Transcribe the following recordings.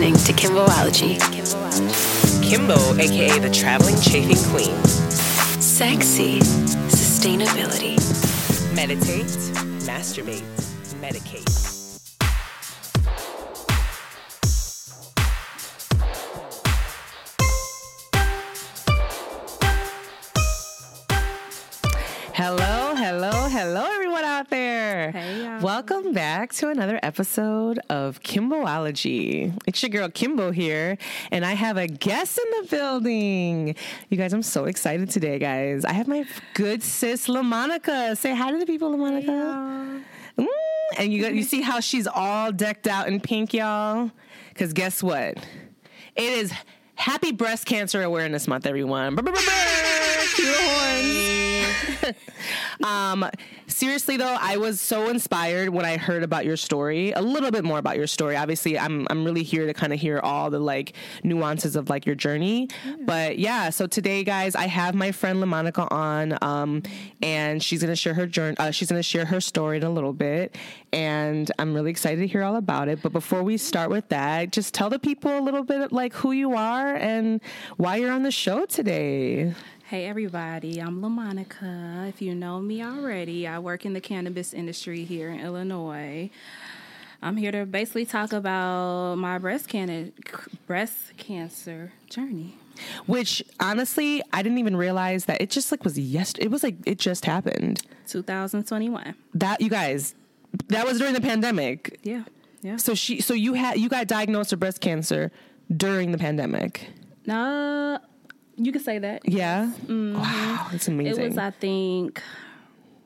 listening to Kimbology. Kimbo, aka the traveling chafing queen. Sexy sustainability. Meditate, masturbate, medicate. There. Hey, y'all. Welcome back to another episode of Kimbology. It's your girl Kimbo here, and I have a guest in the building. You guys, I'm so excited today, guys. I have my good sis, LeMonica. Say hi to the people, LeMonica. Mm, and you got, you see how she's all decked out in pink, y'all? Because guess what? It is Happy Breast Cancer Awareness Month, everyone. The horns. um, seriously though, I was so inspired when I heard about your story. A little bit more about your story. Obviously, I'm I'm really here to kind of hear all the like nuances of like your journey. But yeah, so today, guys, I have my friend LeMonica on, um, and she's gonna share her journey. Uh, she's gonna share her story in a little bit, and I'm really excited to hear all about it. But before we start with that, just tell the people a little bit like who you are and why you're on the show today. Hey everybody, I'm LeMonica. If you know me already, I work in the cannabis industry here in Illinois. I'm here to basically talk about my breast cancer breast cancer journey. Which honestly, I didn't even realize that it just like was yes. It was like it just happened. 2021. That you guys, that was during the pandemic. Yeah. Yeah. So she, so you had you got diagnosed with breast cancer during the pandemic. No, you could say that. Yeah. Wow, that's amazing. Mm-hmm. It was, I think,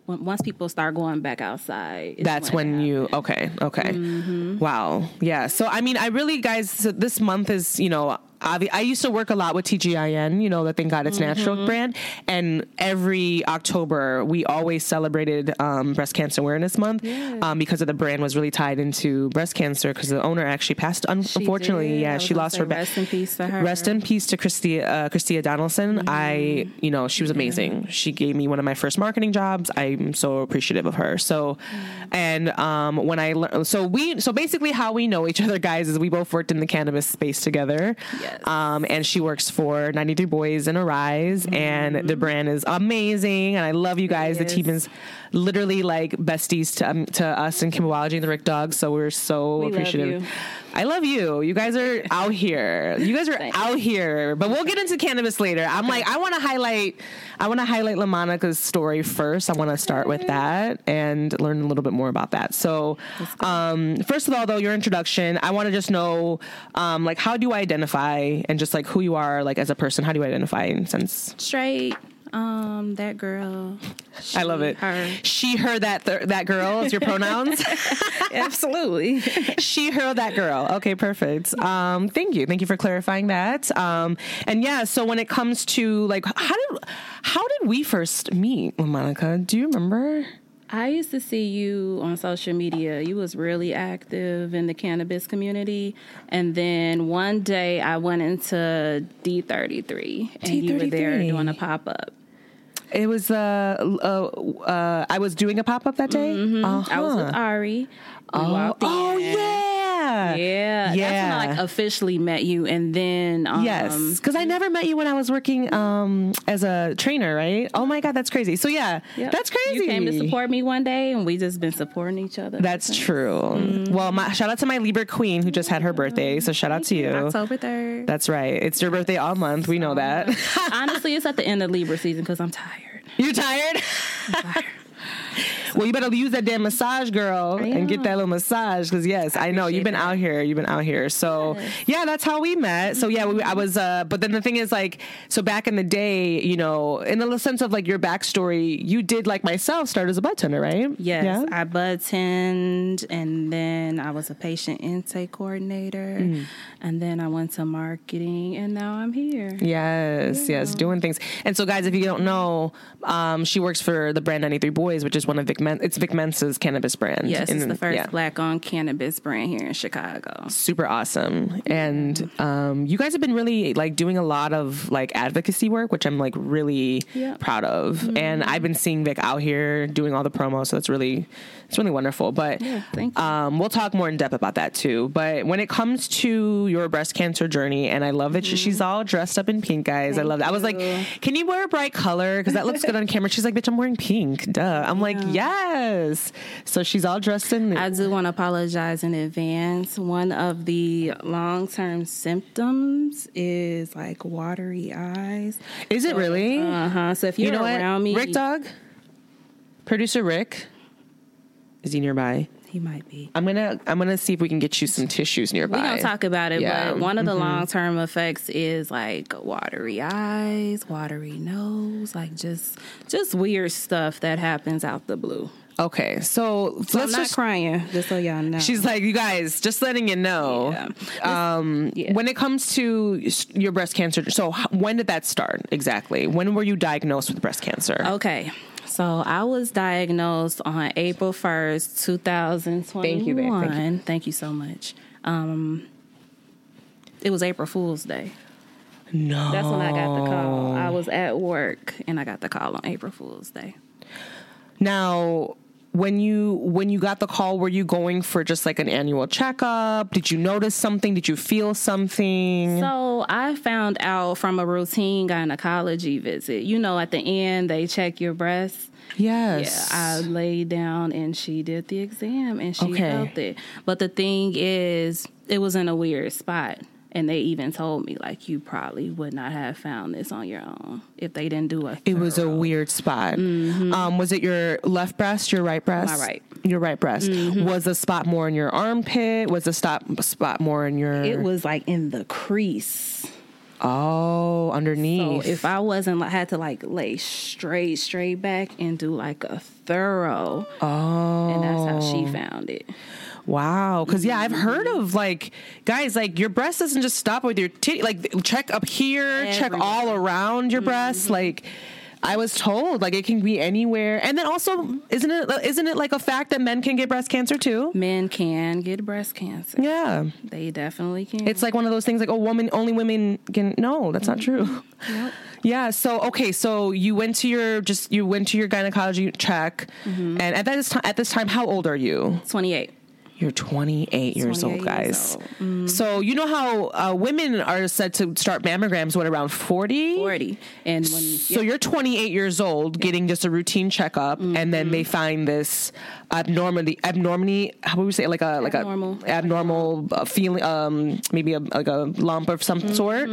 when, once people start going back outside. That's when it you okay okay Mm-hmm. wow yeah so I mean I really guys so this month is you know obvi- I used to work a lot with TGIN you know the Thank God It's Mm-hmm. Natural brand and every October we always celebrated um, breast cancer awareness month um, because of the brand was really tied into breast cancer because the owner actually passed un- unfortunately did. Yeah she lost her Rest in peace to her. Rest in peace to Christia, uh, Chris-Tia Donaldson. Mm-hmm. I, you know, she was amazing. She gave me one of my first marketing jobs. I'm so appreciative of her. So, Mm. and um, when I learned, so we, so basically how we know each other, guys, is we both worked in the cannabis space together. Yes. Um, and she works for 93 Boyz and Aeriz, and the brand is amazing. And I love you guys. The Mm-hmm. is. team is literally like besties to um, to us in Kimbology and the Rick Dogs. So we're so We appreciative. I love you. You guys are out here. You guys are Thanks. out here. But we'll get into cannabis later. I'm like, I want to highlight, I want to highlight LeMonica's story first. I want to start with that and learn a little bit more about that. So, um, first of all, though, your introduction, I want to just know, um, like, how do you identify and just like who you are, like as a person? How do you identify? In sense, Straight. Um, that girl. I love it. Her. She, her, that, th- that girl is your pronouns. Absolutely. she, her, that girl. Okay, perfect. Um, thank you, thank you for clarifying that. Um, and yeah, so when it comes to like, how did how did we first meet, Monica? Do you remember? I used to see you on social media. You was really active in the cannabis community, and then one day I went into D thirty three, and you were there doing a pop up. It was uh, uh, uh I was doing a pop up that day. Uh-huh. I was with Ari. We Oh, walked oh in. yeah, Yeah, that's when I like officially met you, and then um, Yes, because I never met you when I was working um, as a trainer, right? Oh my god, that's crazy. So yeah, yep. that's crazy. You came to support me one day, and we just been supporting each other. That's true. Well, my, shout out to my Libra queen who just had her birthday. So shout out to you. October third. That's right. It's your birthday all month. We know that. Honestly, it's at the end of Libra season because I'm tired. you tired? well, you better use that damn massage, girl, and get that little massage. Because yes, I, know you've been out here. You've been out here. So yeah, that's how we met. So yeah, we, I was. Uh, but then the thing is, like, so back in the day, you know, in the sense of like your backstory, you did like myself start as a bartender, right? Yes, Yeah. I bud tend, and then I was a patient intake coordinator, Mm. and then I went to marketing, and now I'm here. Yes, yes, doing things. And so, guys, if you don't know, um, she works for the brand 93 Boyz, which is one of Vic Men- it's Vic Mensa's cannabis brand. Yes, in- it's the first yeah. black-owned cannabis brand here in Chicago. super awesome and um, you guys have been really like doing a lot of like advocacy work which i'm like really Yeah. proud of and i've been seeing vic out here doing all the promos so it's really it's really wonderful but Yeah, um, we'll talk more in depth about that too. But when it comes to your breast cancer journey and i love that she- she's all dressed up in pink guys. I love that. I was like Mm-hmm. can you wear a bright color? Because that looks good on camera. She's like bitch i'm wearing pink. Duh. I'm like yes. So she's all dressed in I do want to apologize in advance. One of the long term symptoms is like watery eyes. is it really? Uh huh. So if you're you know around what? me, Rick Dog, producer Rick, is he nearby? he might be. I'm gonna I'm gonna see if we can get you some tissues nearby. We don't talk about it, Yeah. but one of Mm-hmm. the long term effects is like watery eyes, watery nose, like just just weird stuff that happens out the blue. Okay, so, So let's I'm not just. crying, just so y'all know. She's like, you guys, just letting you know. Yeah. Um, Yeah. When it comes to your breast cancer, so when did that start exactly? When were you diagnosed with breast cancer? Okay. So I was diagnosed on April 1st, 2021. Thank you, babe. Thank you. Thank you so much. Um, it was April Fool's Day. no, That's when I got the call. I was at work and I got the call on April Fool's Day. Now, when you when you got the call, were you going for just like an annual checkup? Did you notice something? Did you feel something? So I found out from a routine gynecology visit. You know, at the end, they check your breasts. yes. Yeah, I laid down and she did the exam and she Okay. felt it. But the thing is, it was in a weird spot. And they even told me, like, you probably would not have found this on your own if they didn't do a. It was a weird spot. Um, was it your left breast, your right breast? Mm-hmm. My right. Your right breast. Was the spot more in your armpit? Was the stop spot more in your? It was like in the crease. Oh, So underneath. if I wasn't, I had to like lay straight, straight back and do like a thorough. oh, And that's how she found it. Wow. Because yeah, I've mm-hmm. heard of like guys like your breast doesn't just stop with your titty. Like check up here, check all around your breast. Mm-hmm. Like. I was told like it can be anywhere, and then also isn't it uh, isn't it like a fact that men can get breast cancer too? Men can get breast cancer. Yeah, They definitely can. It's like one of those things like, oh, woman, only women can. No, that's not true. Mm-hmm. Yeah. So okay. So you went to your just you went to your gynecology check, Mm-hmm. and at this time, at this time, how old are you? 28. You're 28 years 28 old, years guys. old. Mm-hmm. So you know how uh, women are said to start mammograms what around 40. 40. And when So you're 28 years old, getting just a routine checkup, and then they Mm-hmm. find this abnormality, abnormality. How would we say, like a like Abnormal. a abnormal uh, feeling, um, maybe a, like a lump of some Mm-hmm. sort,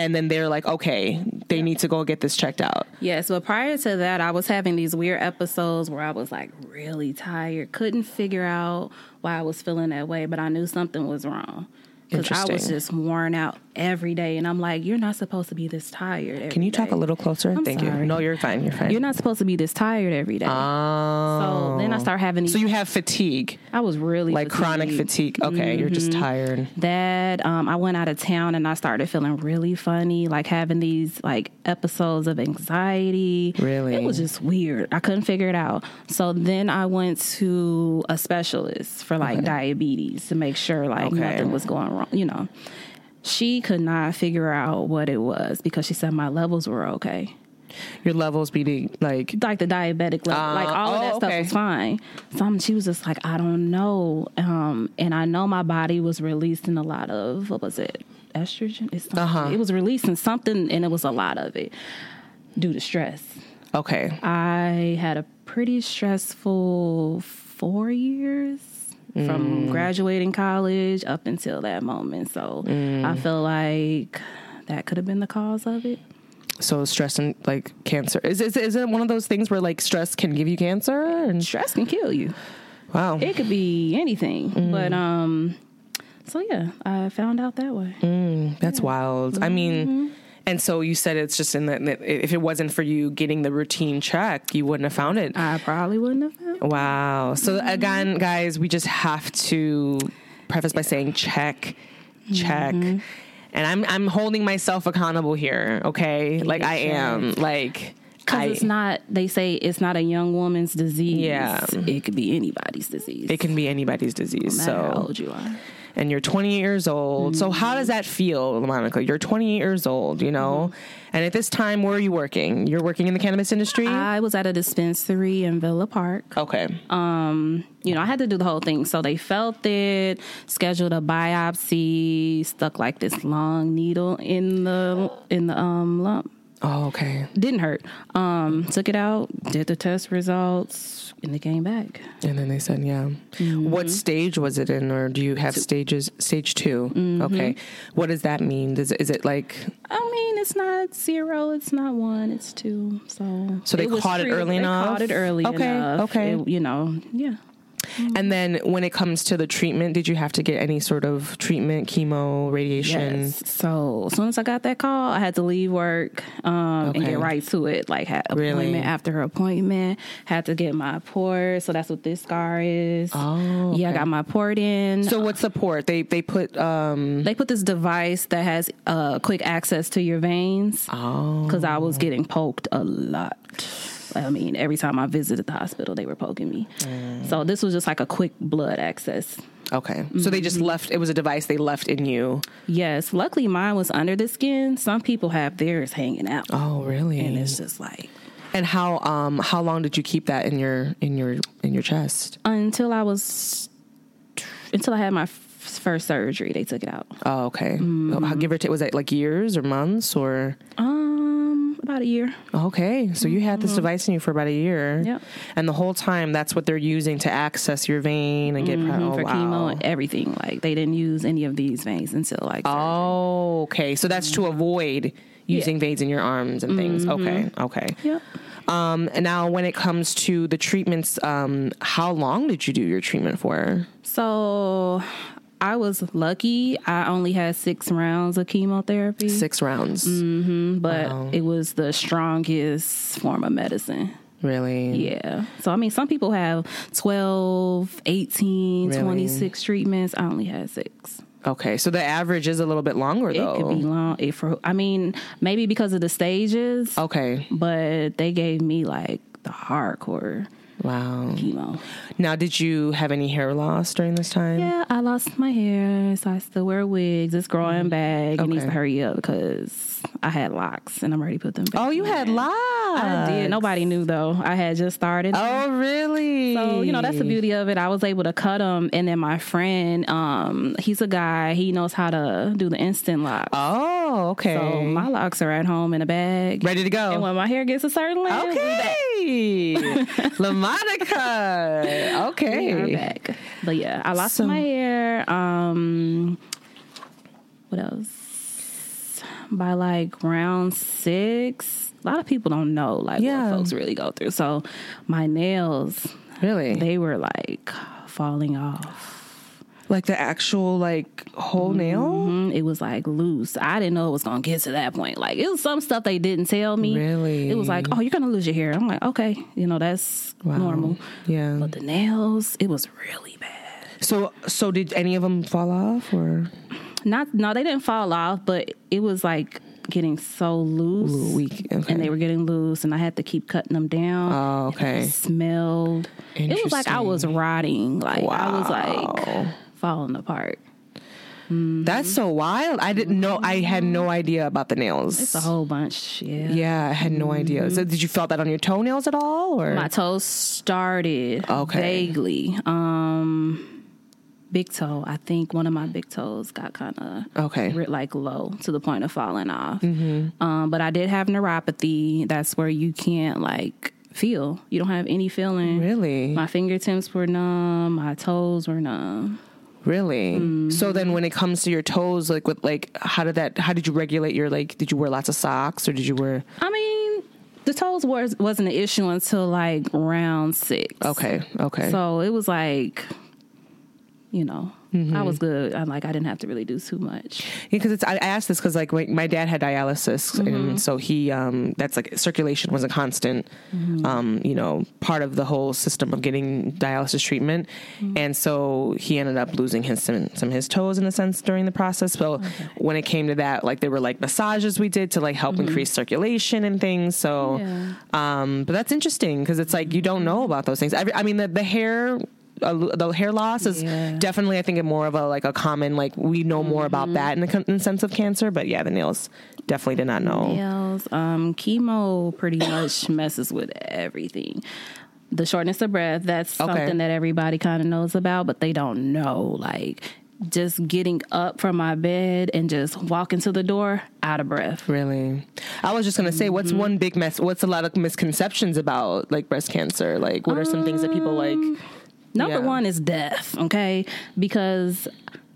and then they're like, okay, they need to go get this checked out. Yes, but prior to that, I was having these weird episodes where I was like really tired, couldn't figure out why I was feeling that way, but I knew something was wrong. Because I was just worn out every day. And I'm like, you're not supposed to be this tired. every Can you talk a little closer? I'm Thank you. No, you're fine. You're fine. You're not supposed to be this tired every day. Oh. so then I start having these. So you have fatigue, I was really like chronic fatigue. Okay, you're just Mm-hmm. tired. that um, I went out of town and I started feeling really funny, like having these like episodes of anxiety. Really? it was just weird. I couldn't figure it out. So then I went to a specialist for like diabetes to make sure like Okay. nothing was going wrong. You know, she could not figure out what it was because she said my levels were okay. Your levels being like like the diabetic level, Uh, like all of oh, that stuff okay. was fine. Some she was just like, I don't know, um, and I know my body was releasing a lot of what was it, estrogen? Uh-huh. It was releasing something, and it was a lot of it due to stress. okay. I had a pretty stressful four years from Mm. graduating college up until that moment. So Mm. I feel like that could have been the cause of it. So stress and like cancer is is is it one of those things where like stress can give you cancer? And Stress can kill you. wow, It could be anything, Mm. but um, so yeah, I found out that way. that's wild. I Mm-hmm. mean, and so you said it's just in that if it wasn't for you getting the routine check, you wouldn't have found it. I probably wouldn't have. Found. Wow. So Mm-hmm. again, guys, we just have to preface by saying check, check. Mm-hmm. And I'm I'm holding myself accountable here, okay? Like I am. Like Because it's not, they say it's not a young woman's disease. Yeah. It could be anybody's disease. It can be anybody's disease. no matter how So old you are. And you're 28 years old. So how does that feel, Monica? You're 28 years old, you know, and at this time, where are you working? You're working in the cannabis industry. I was at a dispensary in Villa Park. okay. Um, you know, I had to do the whole thing. So they felt it, scheduled a biopsy, stuck like this long needle in the in the um lump. oh, okay. Didn't hurt. Um, took it out, did the test results, and they came back. And then they said, yeah. Mm-hmm. What stage was it in, or do you have stages? Stage 2 Mm-hmm. Okay. What does that mean? Does is it like I mean, it's not zero, it's not one, it's two. So So they was caught it early they enough? Caught it early Okay, enough. okay. It- you know, yeah. And then when it comes to the treatment, did you have to get any sort of treatment, chemo, radiation? Yes. So as soon as I got that call, I had to leave work um, and get right to it. Like had Really? appointment after appointment. Had to get my port. So that's what this scar is. Oh, yeah, I got my port in. So what's the port? They they put um they put this device that has uh, quick access to your veins. oh Because I was getting poked a lot. I mean, every time I visited the hospital, they were poking me. Mm. So this was just like a quick blood access. okay. So they Mm-hmm. just left. It was a device they left in you. Yes, luckily mine was under the skin. Some people have theirs hanging out. Oh, really? and it's just like And how um how long did you keep that in your in your in your chest? until I was until I had my first surgery, they took it out. Oh, okay. Mm-hmm. How give or take was it like years or months or Um, about a year. okay? So you had this device in you for about a year. Mm-hmm. Yep. And the whole time that's what they're using to access your vein and get Mhm, oh, for wow. chemo and everything. Like they didn't use any of these veins until like surgery. Oh, okay. So that's to avoid using veins in your arms and things. Mm-hmm. Okay. Okay. Yep. Um, and now, when it comes to the treatments, um, how long did you do your treatment for? So I was lucky. I only had six rounds of chemotherapy, Six rounds. Mm. but Wow. it was the strongest form of medicine. Really? Yeah. So, I mean, some people have 12, 18, Really? 26 treatments. I only had six. Okay. So the average is a little bit longer, though. It could be long. It for, I mean, maybe because of the stages, Okay. but they gave me like the hardcore Wow. chemo. Now, did you have any hair loss during this time? Yeah, I lost my hair, so I still wear wigs. It's growing back. It needs to hurry up because I had locks and I'm ready to put them back. Oh, you had locks. I did. Nobody knew though. I had just started. Oh, really? So you know that's the beauty of it. I was able to cut them, and then my friend, um, he's a guy. He knows how to do the instant lock. Oh, okay. So my locks are at home in a bag, Ready to go. And when my hair gets a certain length. Okay. LeMonica. We are Okay. back. But yeah, I lost So- my hair. Um, what else? By like round six, a lot of people don't know like Yeah. what folks really go through. So my nails, Really? they were like falling off. like the actual like whole nail? Mhm. It was like loose. I didn't know it was gonna get to that point. Like it was some stuff they didn't tell me. Really? It was like, oh, you're gonna lose your hair. I'm like, okay, you know that's Wow. normal. Yeah. But the nails, it was really bad. So, so did any of them fall off or Not no, they didn't fall off, but it was like getting so loose. Ooh, weak, okay. And they were getting loose and I had to keep cutting them down. Oh, And okay. It smelled. It was like I was rotting. Like I was like falling apart. That's so wild. I didn't know. I had no idea about the nails. It's a whole bunch. Yeah. yeah, I had no idea. So did you felt that on your toenails at all, or My toes started Okay. vaguely. Um big toe. I think one of my big toes got kind of Okay. like low to the point of falling off. Mm-hmm. Um, but I did have neuropathy. That's where you can't like feel. You don't have any feeling. really, My fingertips were numb. My toes were numb. really? So then, when it comes to your toes, like with like, how did that? How did you regulate your like? Did you wear lots of socks, or did you wear? I mean, the toes was wasn't an issue until like round six. Okay, okay, So it was like, you know, I was good. I'm like I didn't have to really do too much. because it's I, I asked this because like my, my dad had dialysis Mm-hmm. and so he um that's like circulation was a constant Mm-hmm. um you know part of the whole system of getting dialysis treatment Mm-hmm. and so he ended up losing his some, some of his toes in a sense during the process so when it came to that like there were like massages we did to like help increase circulation and things so Mm-hmm. Yeah. um but that's interesting because it's like you don't know about those things Every, I mean the, the hair the hair loss is Yeah. definitely I think more of a like a common like we know more about Mm-hmm. that in the, in the sense of cancer, but yeah, the nails definitely did not know. Nails, um, chemo pretty much messes with everything. The shortness of breath, that's Okay. something that everybody kind of knows about, but they don't know. Like just getting up from my bed and just walking to the door out of breath. Really, I was just gonna say, what's Mm-hmm. one big mess? What's a lot of misconceptions about like breast cancer? Like, what are some things that people like? Number Yeah. one is death, okay? Because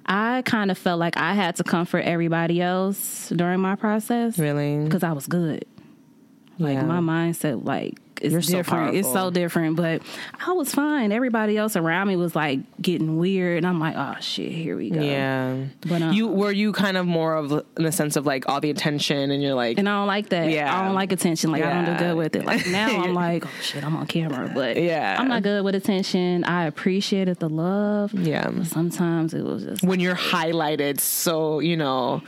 I kind of felt like I had to comfort everybody else during my process Really, because I was good. Like Yeah. my mindset, like it's You're so different. it's so different, but I was fine. Everybody else around me was like getting weird, and I'm like, oh shit, here we go. yeah. But, um, you were you kind of more of in the sense of like all the attention, and you're like, And I don't like that. Yeah. I don't like attention. Like I don't do good with it. Like now I'm like, oh shit, I'm on camera. But Yeah. I'm not good with attention. I appreciated the love. Yeah. But sometimes it was just when you're highlighted so you know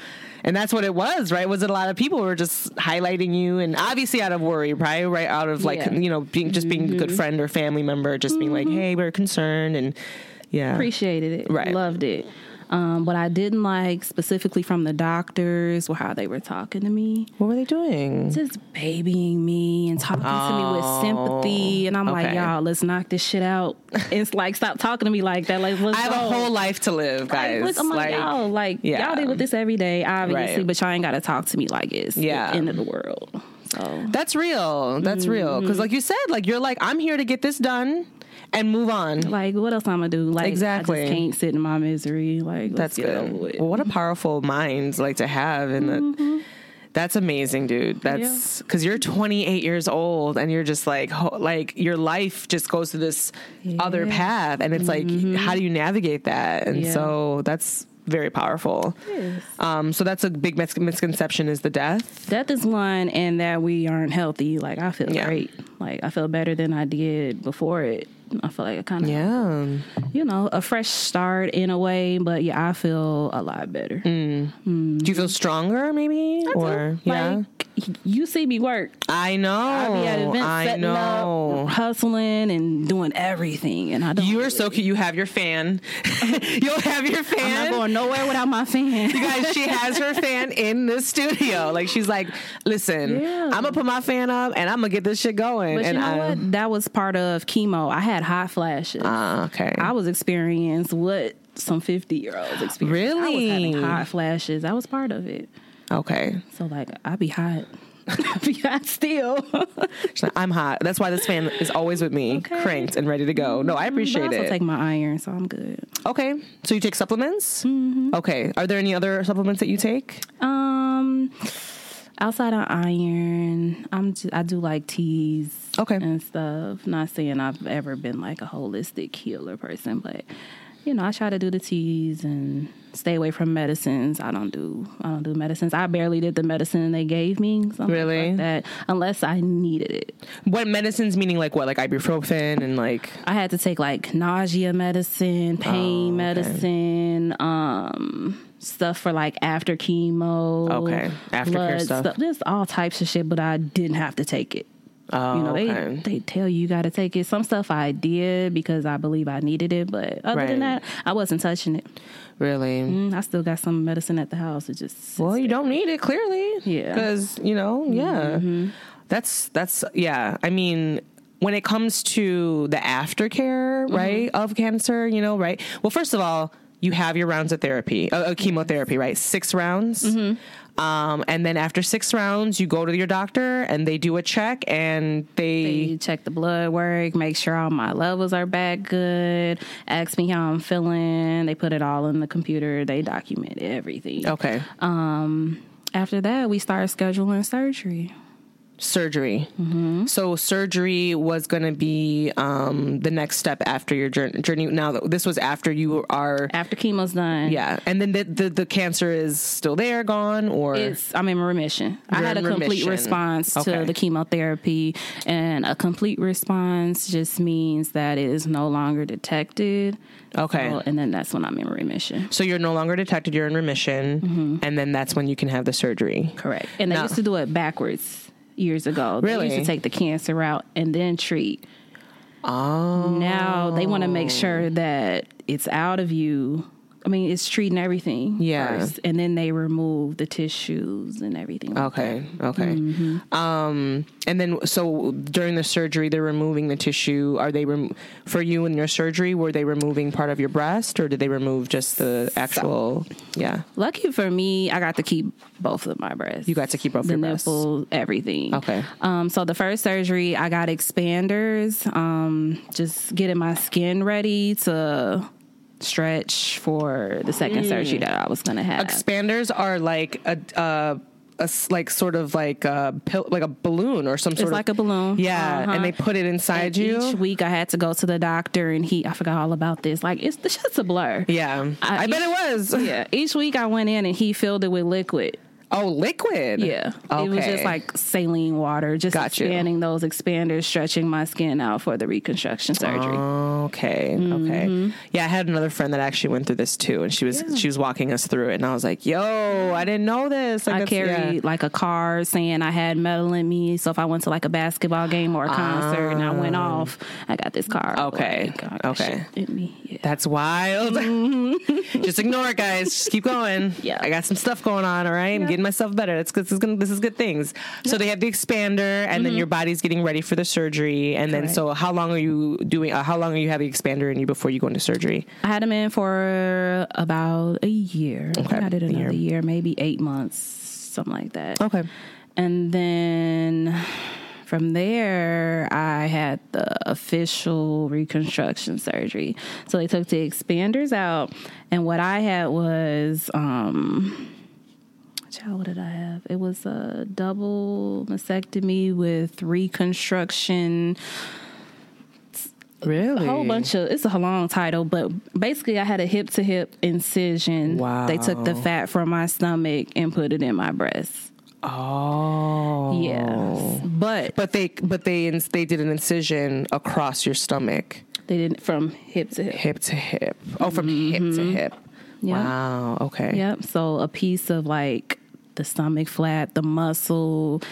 and that's what it was right was it a lot of people were just highlighting you and obviously out of worry right right out of like Yeah. Mm-hmm. you know being just being a good friend or family member just being like hey we're concerned and yeah appreciated it. Right. Loved it. Um, what I didn't like specifically from the doctors were how they were talking to me. what were they doing Just babying me and talking to me with sympathy. And I'm like, Oh, y'all, let's knock this shit out. it's like, stop talking to me like that. Like, i have go. a whole life to live Like, guys look, I'm like, y'all, like, yeah. y'all deal with this every day, obviously, Right. but y'all ain't got to talk to me like it's Yeah. the end of the world. So, that's real that's real Mm-hmm. because like you said like you're like i'm here to get this done and move on like, what else I'm gonna do? Like, Exactly. I just can't sit in my misery. Like, let's That's get it over good. Well, what a powerful mind like to have, and that that's amazing, dude. That's because you're 28 years old, and you're just like ho- like your life just goes to this other path, and it's like how do you navigate that? And Yeah. so that's very powerful. Yes. Um, so that's a big mis- misconception is the death. Death is one, and that we aren't healthy. Like I feel Yeah. great. Like I feel better than I did before it. I feel like I kind of, Yeah, you know, a fresh start in a way. But yeah, I feel a lot better. Mm. Mm. do you feel stronger maybe or yeah? Like you see me work. I know. I be at events I know. up, hustling, and doing everything. And I don't. You are so cute. You have your fan. You'll have your fan. I'm not going nowhere without my fan. You guys, she has her fan in the studio. Like she's like, listen, Yeah. I'm gonna put my fan up and I'm gonna get this shit going. But and you know I, what? That was part of chemo. I had hot flashes. Ah, okay. I was experienced what some 50 year olds experience. Really? I was having hot flashes. That was part of it. okay. So like I'd be hot. I be hot still. I'm hot. That's why this fan is always with me, Okay. cranked and ready to go. No, I appreciate but I also it. take my iron, so I'm good. okay. So you take supplements? Mm-hmm. Okay. Are there any other supplements that you take? Um outside of iron, I'm just, I do like teas Okay. and stuff. Not saying I've ever been like a holistic healer person, but you know, I try to do the teas and stay away from medicines. I don't do I don't do medicines. I barely did the medicine they gave me. something Really? like that unless I needed it. What medicines? Meaning like what? Like ibuprofen and like. I had to take like nausea medicine, pain Oh, okay. medicine, um, stuff for like after chemo. Okay. Aftercare blood stuff. Just all types of shit, but I didn't have to take it. Oh, You know, they okay. they tell you you got to take it. Some stuff I did because I believe I needed it, but other Right. than that, I wasn't touching it. really. Mm, I still got some medicine at the house. It just well, you there. don't need it clearly. Yeah. Mm-hmm. Because, you know, yeah. That's that's yeah. I mean, when it comes to the aftercare, Mm-hmm. right, of cancer, you know, right? Well, first of all, you have your rounds of therapy, uh, uh, chemotherapy, right? Six rounds. Mm-hmm. Um, and then after six rounds, you go to your doctor and they do a check and they, They check the blood work, make sure all my levels are back good, ask me how I'm feeling. They put it all in the computer. They document everything. okay. Um, after that, we start scheduling surgery. Surgery. So surgery was going to be um, the next step after your journey. Now, this was after you are, After chemo's done, yeah, and then the, the the cancer is still there, gone, or It's I'm in remission. I You're had a in complete remission. response Okay. to the chemotherapy, and a complete response just means that it is no longer detected. Okay. So- and then that's when I'm in remission. so you're no longer detected. You're in remission, and then that's when you can have the surgery. Correct. And they Now- used to do it backwards years ago. They Really? used to take the cancer route and then treat. Oh, Now they want to make sure oh. that it's out of you. I mean, it's treating everything Yeah. first, and then they remove the tissues and everything. like Okay. Okay. Mm-hmm. Um, and then so during the surgery, they're removing the tissue. Are they rem- for you in your surgery? Were they removing part of your breast, or did they remove just the actual? Yeah. Lucky for me, I got to keep both of my breasts. You got to keep both the your breasts. nipples, everything. Okay. Um, so the first surgery, I got expanders. Um, just getting my skin ready to stretch for the second Mm. surgery that I was gonna have. Expanders are like a. Uh, a like sort of like a pill, like a balloon or some sort it's of like a balloon. yeah, Uh-huh. and they put it inside And you. Each week I had to go to the doctor, and he I forgot all about this. Like it's the shit's a blur. yeah, I, I- bet it was. Yeah. Each week I went in and he filled it with liquid. Oh, liquid. Yeah. It was just like saline water, just Got you. expanding those expanders, stretching my skin out for the reconstruction surgery. Okay. Mm-hmm. Okay. Yeah, I had another friend that actually went through this too, and she was she was walking us through it, and I was like, "Yo, I didn't know this." Like, I carried yeah. like a card saying I had metal in me. So if I went to like a basketball game or a concert and I went off, I got this card. Ah. Okay. Like, Okay. Yeah. That's wild. Just ignore it, guys. Just keep going. Mm-hmm. Yeah. I got some stuff going on. All right, I'm myself better. That's good. This is good. This is good things. So they have the expander, and then your body's getting ready for the surgery. And then, Mm-hmm. So how long are you doing? Uh, how long are you having the expander in you before you go into surgery? I had them in for about a year. Okay, I did another year. year, maybe eight months, something like that. Okay. And then from there, I had the official reconstruction surgery. So they took the expanders out, and what I had was, um, what did I have? It was a double mastectomy with reconstruction. Really? A whole bunch of it's a long title, but basically I had a hip to hip incision. Wow. They took the fat from my stomach and put it in my breast. Oh. Yes. But But they but they they did an incision across your stomach, they didn't from hip to hip. hip to hip. Oh, from hip to hip. Mm-hmm. Wow. Okay. Yep. So a piece of like the stomach flat, the muscle.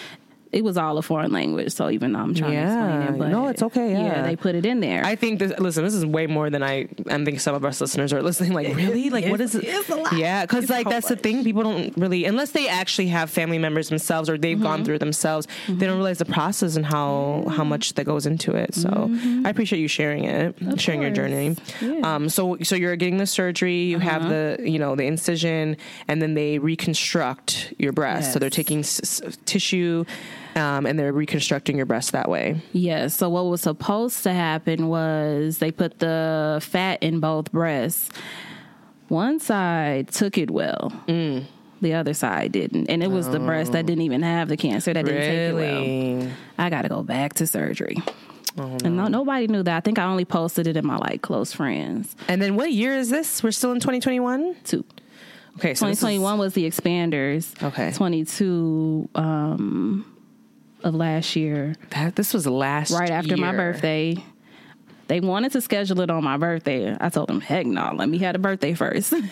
It was all a foreign language, so even though I'm trying Yeah. to explain it, but No, it's okay, yeah. they put it in there. I think this. Listen, this is way more than I. I think some of us listeners are listening. Like, really? Like, what is it? it's a lot. Yeah, because like so that's the thing. People don't really, unless they actually have family members themselves or they've Mm-hmm. gone through it themselves, they don't realize the process and how how much that goes into it. So I appreciate you sharing it, sharing your journey. Mm-hmm. Yeah. Um, so so you're getting the surgery. You have Uh-huh. the you know the incision, and then they reconstruct your breast. So they're taking s- s- tissue. Um, and they're reconstructing your breast that way. Yeah. So what was supposed to happen was they put the fat in both breasts. One side took it well. Mm. The other side didn't, and it was the breast that didn't even have the cancer that didn't take it well. I got to go back to surgery. Oh, And no, nobody knew that. I think I only posted it in my like close friends. And then what year is this? We're still in 2021? Two. Okay, so this is- 2021 was the expanders. Okay. 22 um, of last year, that, this was last right after my birthday. They wanted to schedule it on my birthday. I told them, heck no, let me have a birthday first.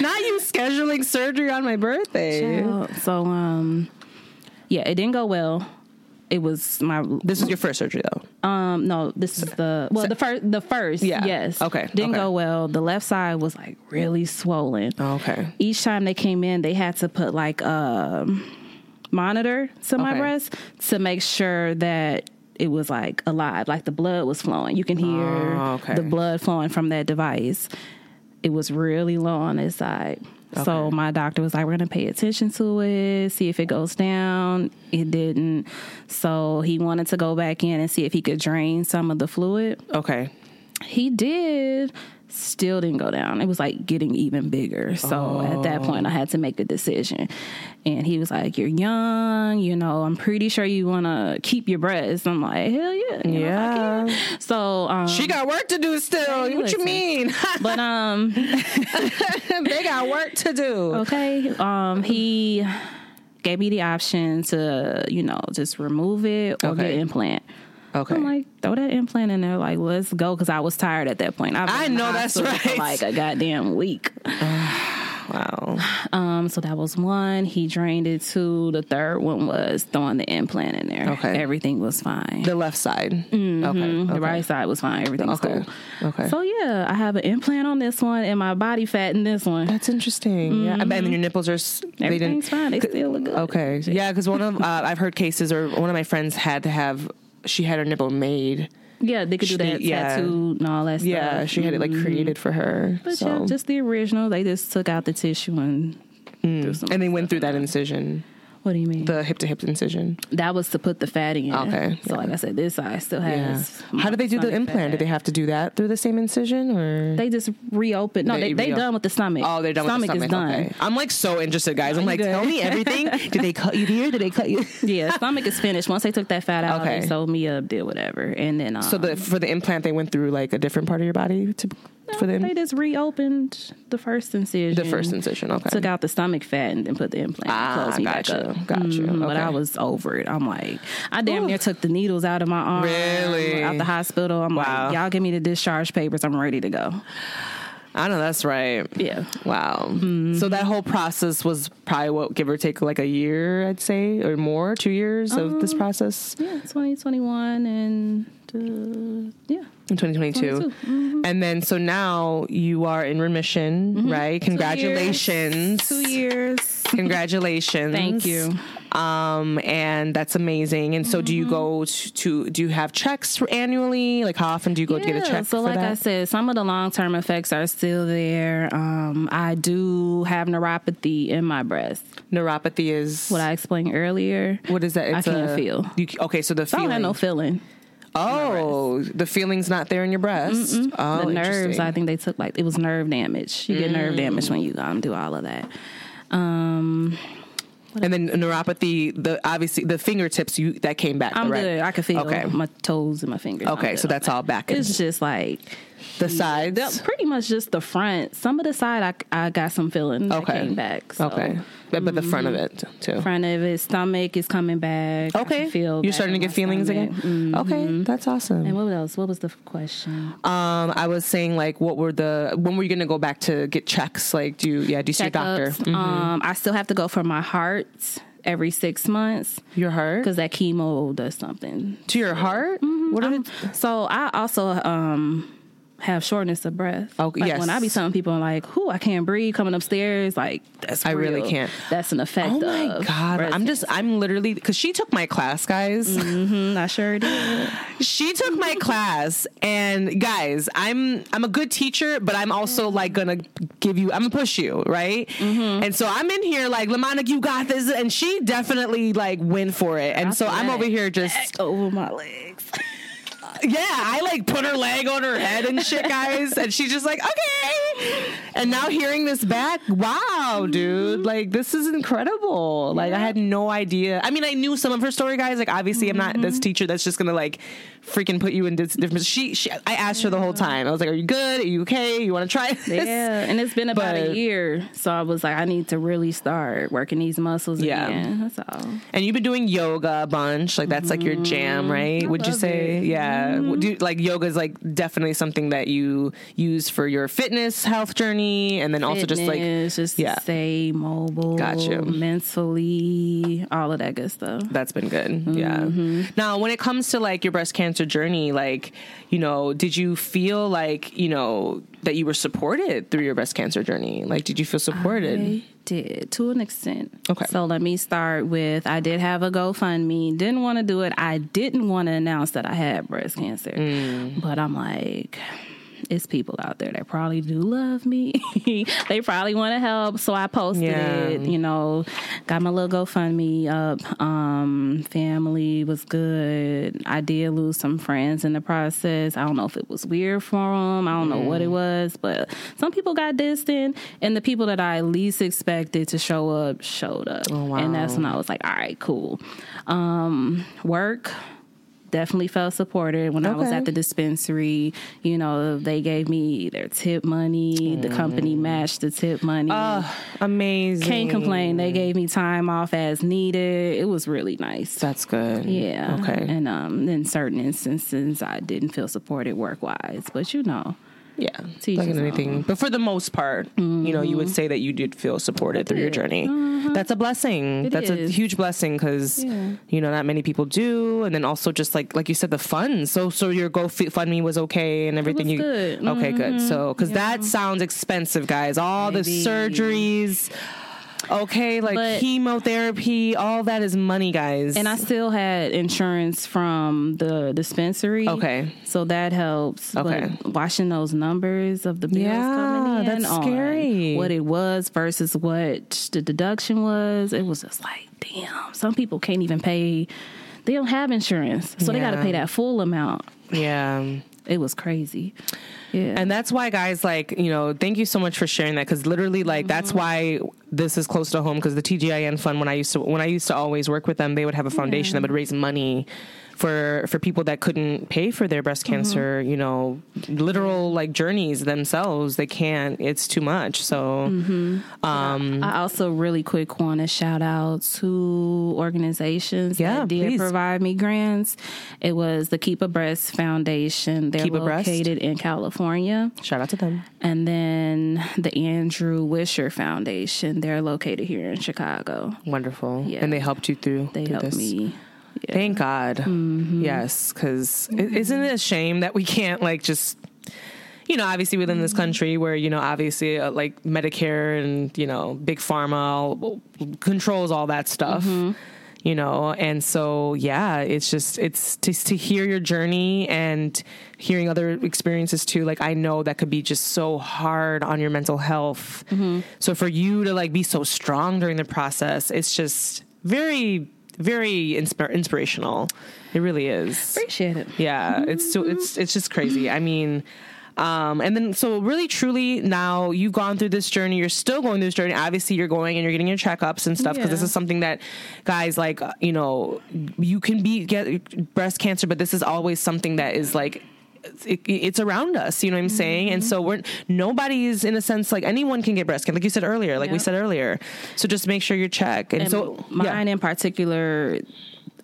Not you scheduling surgery on my birthday. so, um, yeah, it didn't go well. It was my This is your first surgery though. um no this is the well the first the first Yeah. yes Okay, didn't okay. go well the left side was like really swollen Okay. each time they came in, they had to put like a monitor to my Okay. breast to make sure that it was like alive, like the blood was flowing. You can hear Oh, okay. the blood flowing from that device. It was really low on this side. So my doctor was like, "We're gonna pay attention to it, see if it goes down." It didn't. So he wanted to go back in and see if he could drain some of the fluid Okay. he did still didn't go down. It was like getting even bigger. So at that point, I had to make a decision. And he was like, "You're young, you know. I'm pretty sure you want to keep your breasts." I'm like, "Hell yeah, you know, Yeah. So um, She got work to do still. Hey, what you mean? but um, they got work to do. okay. Um, he gave me the option to, you know, just remove it or Okay. get implant. Okay. I'm like, throw that implant in there. Like, let's go. Because I was tired at that point. I know that's right. like a goddamn week. wow. Um, so that was one. He drained it two. The third one was throwing the implant in there. Okay. Everything was fine. The left side. Okay. Mhm. The okay. right side was fine. Everything was Okay. cool. Okay. So yeah, I have an implant on this one and my body fat in this one. That's interesting. Yeah, and then your nipples are. They. Everything's fine. They still look good. Okay. Yeah, because one of uh, I've heard cases, or one of my friends had to have. She had her nipple made. Yeah, they could do She- that yeah. tattoo and all that stuff. Yeah, she had it like created for her. But so. yeah, just the original. They just took out the tissue and mm. some. and they went through that incision, what do you mean? the hip to hip incision. that was to put the fat in. Okay, So yeah. like I said, this side still Yeah. has. How did they do the implant? Did they have to do that through the same incision, or? They just reopened. No, They they they, reo- done with the stomach. Oh, they're done stomach with the stomach. is done. Okay. I'm like so interested, guys. I'm like, good. tell me everything. Did they cut you here? Did they cut you? Yeah, stomach is finished. Once they took that fat out, Okay. they sewed me up, did whatever, and then um, So the for the implant, they went through like a different part of your body to for the they just reopened the first incision. the first incision. Okay. Took out the stomach fat and then put the implant. Ah, closed me gotcha, back up. gotcha, Mhm, But. I was over it. I'm like, I damn near took the needles out of my arm. Really? Out the hospital. I'm Wow. like, y'all give me the discharge papers. I'm ready to go. I know that's right. Yeah. Wow. Mm-hmm. So that whole process was probably what give or take like a year, I'd say, or more, two years of Um, this process Yeah, 2021 and uh, yeah. in 2022. Mm-hmm. And then so now you are in remission, right? Congratulations. Two years. Congratulations. Thank you. Um, and that's amazing. And so, do you go to, to do you have checks annually? Like, how often do you go to get a check? So, like that? I said, some of the long term effects are still there. Um, I do have neuropathy in my breast. neuropathy is What I explained earlier. what is that? I can't feel. You, okay, so the feeling. I don't have no feeling. oh, the feeling's not there in your breast. Oh, the nerves. I think they took like it was nerve damage. You get nerve damage when you um, do all of that. Um, and then neuropathy. The obviously the fingertips. You that came back. I'm right? good. I can feel Okay. my toes and my fingers. Okay, so that's that. all back. It's just like the sides. Yeah, pretty much just the front. Some of the side, I, I got some feeling that Okay. came back. So. Okay, but, but the front of it too. Front of it, stomach is coming back. Okay, feel you're starting to get feelings stomach. again. Okay, that's awesome. And what else? What was the question? Um, I was saying like, what were the when were you gonna go back to get checks? Like, do you yeah, do you see a doctor? Mhm. Um, I still have to go for my heart every six months Your heart because that chemo does something. to your heart? What are the, so I also um have shortness of breath. Oh, like yes. When I be telling people like, "Who I can't breathe coming upstairs," like that's I really can't. That's an effect. oh my god! I'm just I'm literally because she took my class, guys. Mhm, I sure did. She took my class, and guys, I'm I'm a good teacher, but I'm also like gonna give you, I'm gonna push you, right? Mm-hmm. And so I'm in here like, Lamonic, you got this, and she definitely like went for it, and so I'm over here just over my legs. yeah, I like put her leg on her head and shit, guys, and she's just like, okay. And now hearing this back, wow, dude, mm-hmm. like this is incredible. Like I had no idea. I mean, I knew some of her story, guys. Like obviously, I'm not this mm-hmm. teacher that's just gonna like freaking put you in dis- different. She, she, I asked her the whole time. I was like, are you good? Are you okay? You want to try this? Yeah, and it's been about But- a year, so I was like, I need to really start working these muscles Yeah. again. That's all. And you've been doing yoga a bunch. Like that's like your jam, right? Would you say? it. Yeah. You, like yoga is like definitely something that you use for your fitness health journey, and then also just like Fitness, just yeah. stay mobile, Gotcha. mentally, all of that good stuff. that's been good. Mm-hmm. Yeah. Now, when it comes to like your breast cancer journey, like you know, did you feel like you know that you were supported through your breast cancer journey? Like, did you feel supported? I did to an extent. Okay. So let me start with I did have a GoFundMe. Didn't want to do it. I didn't want to announce that I had breast cancer. Mm. But I'm like, it's people out there that probably do love me. they probably want to help. So I posted Yeah. it, you know, got my little GoFundMe up. Um, family was good. I did lose some friends in the process. I don't know if it was weird for them. I don't know what it was, but some people got distant, and the people that I least expected to show up showed up. And that's when I was like, all right, cool. Um, work definitely felt supported when I was at the dispensary. You know, they gave me their tip money. The company matched the tip money. Amazing. Can't complain. They gave me time off as needed. It was really nice. That's good. Yeah. Okay. And um, in certain instances, I didn't feel supported work wise, but you know, Yeah. Like in anything. But for the most part, you know, you Mm-hmm. would say that you did feel supported through your journey. That's a blessing. It That's a huge blessing because Yeah. you know not many people do. And then also just like like you said, the funds. So so your GoFundMe was okay and everything. you good. Mm-hmm. okay? Good. So because that sounds expensive, guys. All the surgeries. Okay, like But- chemotherapy, all that is money, guys. and I still had insurance from the dispensary. Okay. So that helps. Okay. But watching those numbers of the bills Yeah, coming in that's scary. what it was versus what the deduction was, it was just like, damn, some people can't even pay. They don't have insurance. So they got to pay that full amount. yeah. It was crazy. Yeah. And that's why, guys, like, you know, thank you so much for sharing that because literally, like, that's Mm-hmm. why this is close to home because the TGIN fund, when I used to, when I used to always work with them, they would have a foundation that would raise money for for people that couldn't pay for their breast Mm-hmm. cancer, you know, literal like journeys themselves. They can't. It's too much. So, Mm-hmm. um, I also really quick want to shout out to organizations Yeah, that did please. provide me grants. It was the Keep a Breast Foundation. They're Keep a Breast? located in California. shout out to them. And then the Andrew Wisher Foundation. They're located here in Chicago. Wonderful. Yeah. And they helped you through. They through helped this. me. Yeah. Thank God. Mm-hmm. Yes, because isn't it a shame that we can't like just, you know, obviously within this country where you know obviously uh, like Medicare and you know big pharma all, controls all that stuff. Mm-hmm. You know, and so yeah, it's just it's to to hear your journey and hearing other experiences too. Like I know that could be just so hard on your mental health. Mm-hmm. So for you to like be so strong during the process, it's just very very insp- inspirational. It really is. Appreciate it. Yeah, it's so it's it's just crazy. I mean, um, and then so really truly now you've gone through this journey. You're still going through this journey. Obviously, you're going and you're getting your checkups and stuff because this is something that guys like you know you can be get breast cancer, but this is always something that is like. It, it's around us, you know what I'm saying, and so we're nobody is in a sense like anyone can get breast cancer, like you said earlier, like we said earlier. So just make sure you check. And, And so mine yeah. in particular,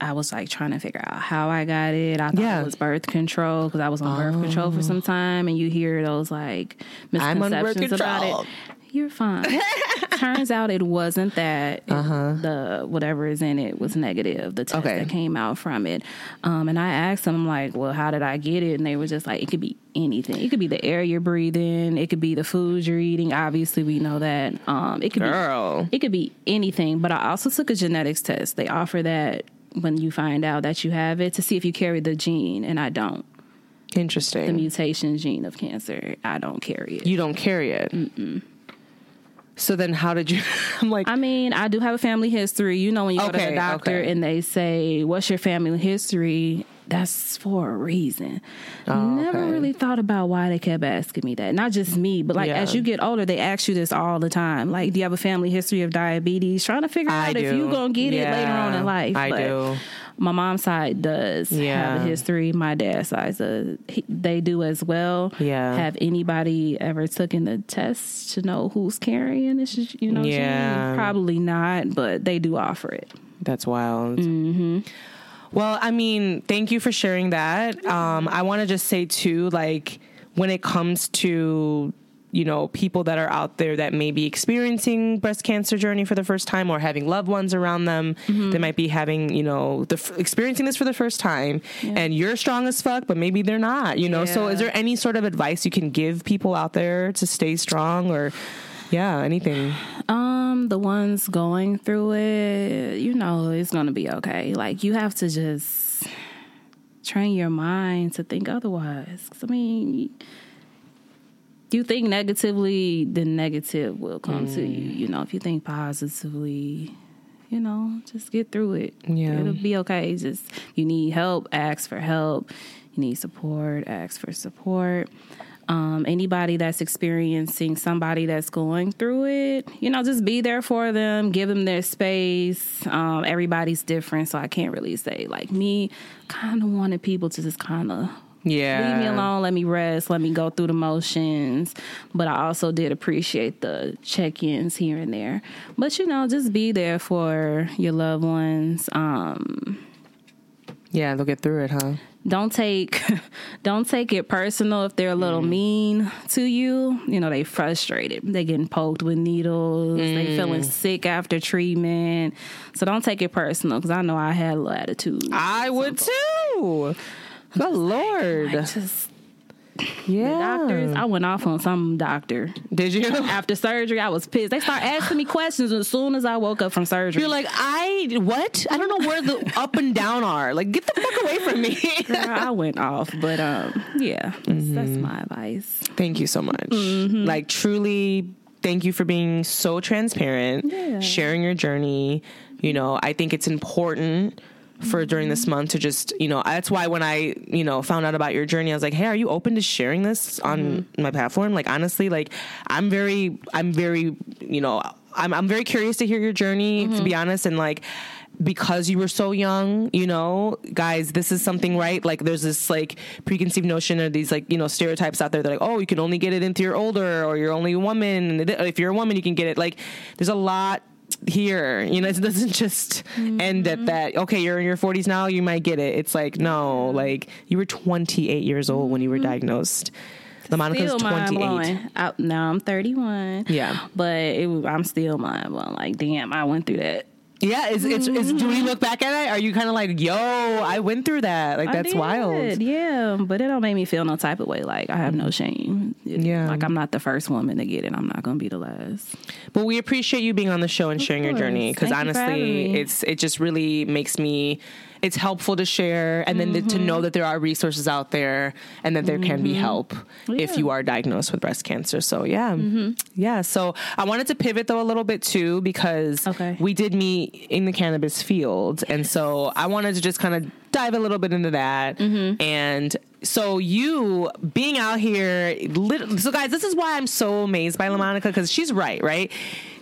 I was like trying to figure out how I got it. I thought Yeah. Oh. it was birth control because I was on birth control for oh. some time, and you hear those like I'm on birth misconceptions about it. You're fine. Turns out it wasn't that. It- The whatever is in it was negative. The test Uh-huh. Okay. that came out from it, um, and I asked them like, "Well, how did I get it?" And they were just like, "It could be anything. It could be the air you're breathing. It could be the food you're eating. Obviously, we know that. Um, it could Girl. be it could be anything. But I also took a genetics test. They offer that when you find out that you have it to see if you carry the gene, and I don't. interesting. The mutation gene of cancer, I don't carry it. you don't carry it. So then, how did you? I'm like, I mean, I do have a family history. You know, when you go to the doctor okay. and they say, "What's your family history?" That's for a reason. Oh, Never Oh, okay. really thought about why they kept asking me that. Not just me, but like Yeah. as you get older, they ask you this all the time. Like, do you have a family history of diabetes? Trying to figure I out if do. you gonna get it later on in life. I But do. My mom's side does Yeah. have a history. My dad's side, uh, he- they do as well. Yeah. Have anybody ever taken the test to know who's carrying this? You know? Yeah. probably not, but they do offer it. That's wild. Well, I mean, thank you for sharing that. Um, I want to just say too, like when it comes to you know people that are out there that may be experiencing breast cancer journey for the first time or having loved ones around them they might be having you know the f- experiencing this for the first time and you're strong as fuck but maybe they're not you know? So is there any sort of advice you can give people out there to stay strong or yeah anything? Um, the ones going through it, you know, it's gonna be okay. Like you have to just train your mind to think otherwise. I mean, you think negatively, the negative will come to you. You know, if you think positively, you know, just get through it. Yeah. It'll be okay. Just you need help, ask for help. You need support, ask for support. Um, anybody that's experiencing somebody that's going through it, you know, just be there for them, give them their space. Um, everybody's different, so I can't really say like me. Kind of wanted people to just kind of Yeah. leave me alone, let me rest, let me go through the motions. But I also did appreciate the check ins here and there. But you know, just be there for your loved ones. Um, Yeah, they'll get through it, huh? don't take don't take it personal if they're a little mean to you. You know, they frustrated. They getting poked with needles. They feeling sick after treatment. So don't take it personal because I know I had a little attitude. I would too. Good lord. Like, just yeah. doctors. I went off on some doctor. Did you? After surgery, I was pissed. They start asking me questions as soon as I woke up from surgery. You're like, I what? I don't know where the up and down are. Like, get the fuck away from me. Girl, I went off, but um, yeah, that's, that's Mm-hmm. my advice. thank you so much. Like, truly, thank you for being so transparent, Yeah. sharing your journey. You know, I think it's important for during this month to just, you know, that's why when I, you know, found out about your journey, I was like, hey, are you open to sharing this on mm-hmm. my platform? Like, honestly, like, I'm very, I'm very, you know, I'm, I'm very curious to hear your journey, to mm-hmm. be honest, and like, because you were so young, you know, guys, this is something, right? Like, there's this like preconceived notion or these like, you know, stereotypes out there that like, oh, you can only get it into you're older or you're only a woman. If you're a woman, you can get it. Like, there's a lot here, you know, it doesn't just end at that. Okay, you're in your 40s now, you might get it. It's like, no, like, you were 28 years old when you were mm-hmm. diagnosed. LeMonica's Still mind 28. blowing. I, now I'm 31. Yeah. but it, I'm still mind blown. Like, damn, I went through that. Yeah, is it's, it's do we mm-hmm. look back at it? Are you kind of like, yo, I went through that? Like that's wild. Yeah, but it don't make me feel no type of way. Like I have no shame. It- Yeah. like I'm not the first woman to get it. I'm not gonna be the last. But we appreciate you being on the show and sharing your journey because honestly, it's it just really makes me. It's helpful to share and then to Mm-hmm. know that there are resources out there and that there can be help if Yeah. Mm-hmm. you are diagnosed with breast cancer. So yeah, yeah. So I wanted to pivot though a little bit too because Okay. we did meet in the cannabis field, and so I wanted to just kind of dive a little bit into that Mm-hmm. and. So you being out here, so guys, this is why I'm so amazed by LeMonica because she's right, right?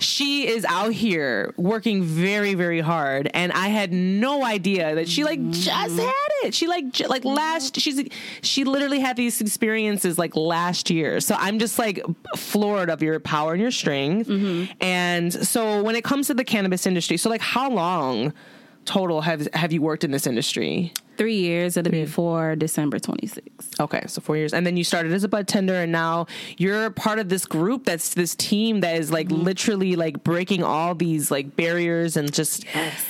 She is out here working very, very hard, and I had no idea that she like mm-hmm. just had it. She like j- like last, mm-hmm. she's she literally had these experiences like last year. So I'm just like floored of your power and your strength. Mm-hmm. And so when it comes to the cannabis industry, so like how long total have have you worked in this industry? Three years. It'll be for December 26th. Okay, so four years, and then you started as a bud tender, and now you're part of this group that's this team that is like mm-hmm. literally like breaking all these like barriers and just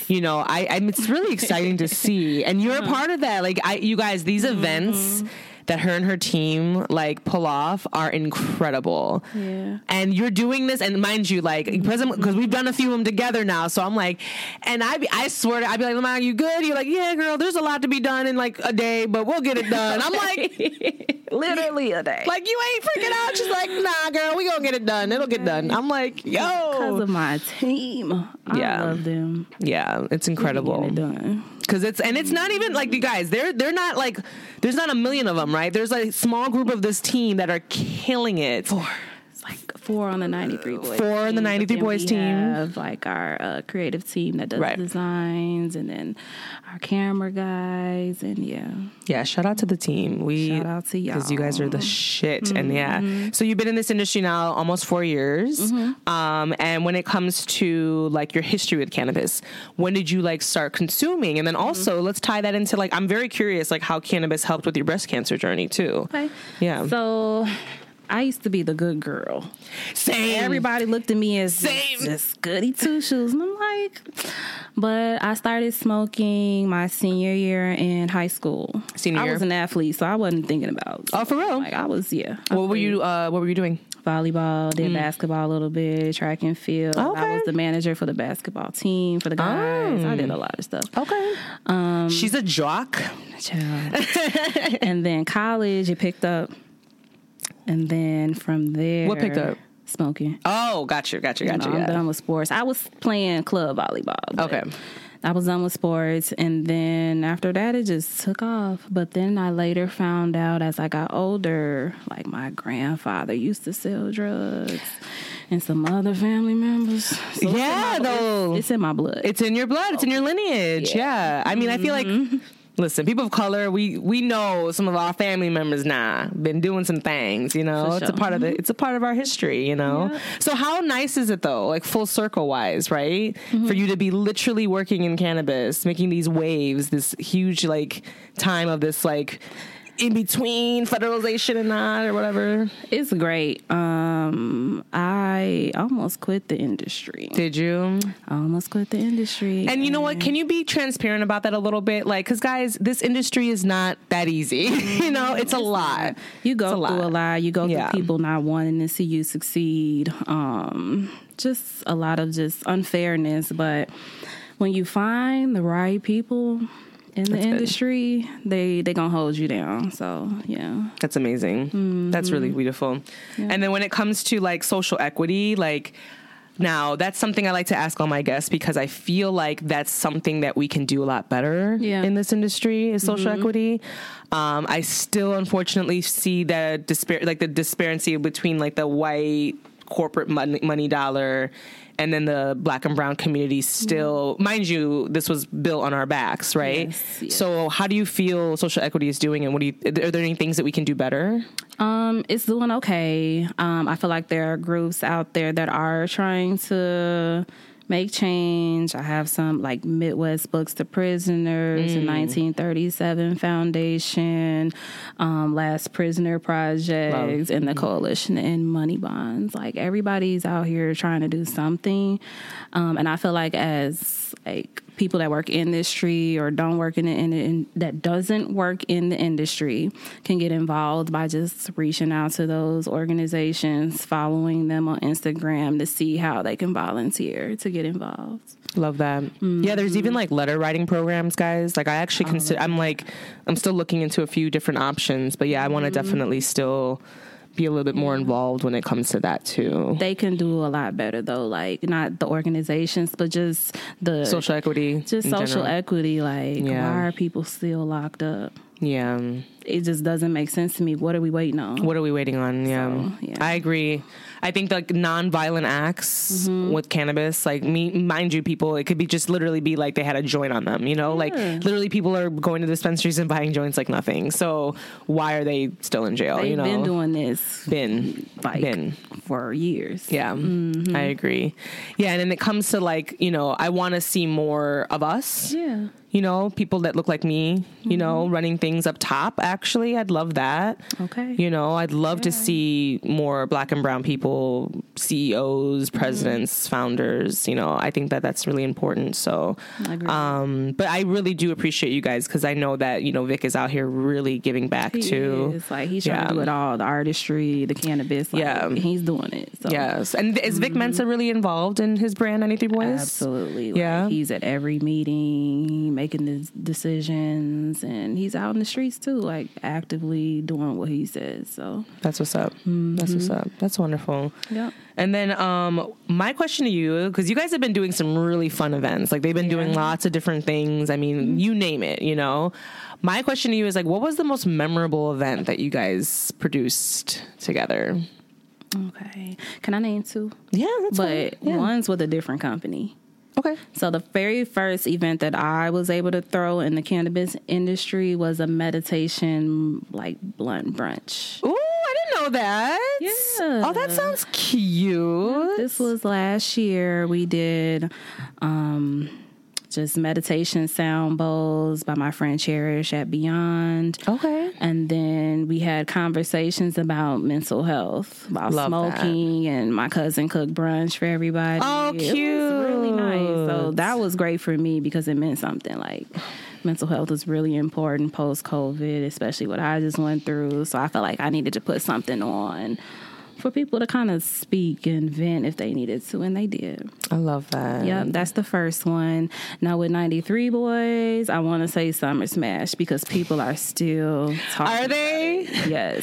you know, I, I'm, it's really exciting to see, and you're a uh-huh. part of that. Like I, you guys, these mm-hmm. events that her and her team like pull off are incredible. Yeah. And you're doing this, and mind you, like because we've done a few of them together now, so I'm like, and I be, I swear to, I'd be like, Lamar, you good? You're like, yeah, girl. There's a lot to be done in like a day, but we'll get it done. I'm like, Literally a day. like you ain't freaking out. She's like, nah, girl, we gonna get it done. It'll get done. I'm like, yo, because of my team. I Yeah. love them. yeah, it's incredible. it done. Because it's and it's not even like you guys they're they're not like there's not a million of them right? There's a small group of this team that are killing it. It's like four on the 93 Boyz. Four on the 93 but then boys we team. Have like our uh, creative team that does Right. designs, and then our camera guys, and yeah, yeah shout out to the team. We Shout out to y'all because you guys are the shit and yeah. So you've been in this industry now almost four years. Um and when it comes to like your history with cannabis when did you like start consuming? And then also let's tie that into like i'm very curious like how cannabis helped with your breast cancer journey too. Okay, Yeah. So I used to be the good girl. same Everybody looked at me as Same. this, goody two shoes, and I'm like, but I started smoking my senior year in high school. Senior year. I year? was an athlete, so I wasn't thinking about. Oh, for real? Like I was, yeah. I what were you uh what were you doing volleyball, did basketball a little bit, track and field. Okay. I was the manager for the basketball team for the guys. I did a lot of stuff. okay um she's a jock and then college, it picked up. And then from there, What picked up? Smoking. Oh, got you, got you, You got know, you. I'm Yeah. done with sports. I was playing club volleyball. Okay. I was done with sports, and then after that, it just took off. But then I later found out as I got older, like my grandfather used to sell drugs, and some other family members. So Yeah, my- though. it's, it's in my blood. It's in your blood. It's in your lineage. Yeah. I mean, I feel like. Mm-hmm. Listen, people of color, we we know some of our family members now been doing some things. You know, For it's a sure. part of the mm-hmm. it's a part of our history. You know, Yeah. so how nice is it though, like full circle wise, right? Mm-hmm. For you to be literally working in cannabis, making these waves, this huge like time of this like in between federalization and not or whatever. It's great. Um, I almost quit the industry. Did you? I almost quit the industry. And you know what? Can you be transparent about that a little bit? Like, because guys, this industry is not that easy. you know, it's a lot. You go a through lot. a lot. You go Yeah. through people not wanting to see you succeed. Um, just a lot of just unfairness. But when you find the right people in the That's good. industry, they they gonna hold you down. So yeah, That's amazing. That's really beautiful. And then when it comes to like social equity, like now that's something I like to ask all my guests because I feel like that's something that we can do a lot better Yeah. in this industry is social equity. Um, I still unfortunately see the dispar- like the disparity between like the white corporate money, money dollar and then the black and brown community still mind you this was built on our backs right Yes, yes. so how do you feel social equity is doing and what do you are there any things that we can do better Um, it's doing okay. Um, I feel like there are groups out there that are trying to make change. I have some like Midwest Books to Prisoners, the 1937 Foundation, um, Last Prisoner Project, and the Coalition and Money Bonds. Like everybody's out here trying to do something, um, and I feel like as like people that work in industry or don't work in the in, in that doesn't work in the industry can get involved by just reaching out to those organizations, following them on Instagram to see how they can volunteer to get involved. Love that. Yeah, there's even like letter writing programs, guys. Like I actually oh, consider I'm like I'm still looking into a few different options, but yeah, I want to mm-hmm. definitely still be a little bit more involved when it comes to that too. They can do a lot better though, like not the organizations, but just the Social equity. just social general. equity. Like, Yeah. why are people still locked up? Yeah. It just doesn't make sense to me. What are we waiting on? What are we waiting on? Yeah. So, yeah. I agree. I think like non-violent acts Mm-hmm. with cannabis, like me, mind you, people, it could be just literally be like they had a joint on them, you know, like literally people are going to dispensaries and buying joints like nothing. So why are they still in jail? They've you know, been doing this been, like been. for years. Yeah, Mm-hmm. I agree. Yeah, and then it comes to like, you know, I want to see more of us. Yeah. You know, people that look like me, you know, running things up top. Actually, I'd love that. Okay. You know, I'd love to see more black and brown people, CEOs, presidents, founders. You know, I think that that's really important. So, um, but I really do appreciate you guys because I know that, you know, Vic is out here really giving back He too. is. Like he's trying Yeah. to do it all, the artistry, the cannabis. Like, Yeah. He's doing it. So Yes. And is Vic Mensa really involved in his brand, 93 Boyz? Mm-hmm. Absolutely. Like, Yeah. He's at every meeting, making the decisions, and he's out in the streets too, like actively doing what he says. So, That's what's up. That's what's up. That's wonderful. Yep. And then um, my question to you, because you guys have been doing some really fun events. Like they've been doing lots of different things. I mean, you name it, you know. My question to you is like, what was the most memorable event that you guys produced together? okay. Can I name two? Yeah, that's But. Yeah. one's with a different company. Okay. So the very first event that I was able to throw in the cannabis industry was a meditation like blunt brunch. Ooh, know that. Yeah. Oh, that sounds cute. This was last year. We did um, just meditation sound bowls by my friend Cherish at Beyond. Okay. And then we had conversations about mental health, about Love that. smoking, and my cousin cooked brunch for everybody. Oh, cute. It was really nice. So that was great for me because it meant something. Like mental health is really important post COVID, especially what I just went through. So I felt like I needed to put something on for people to kind of speak and vent if they needed to, and they did. I love that. Yep, that's the first one. Now with 93 Boyz, I want to say Summer Smash because people are still talking. Are they? Yes.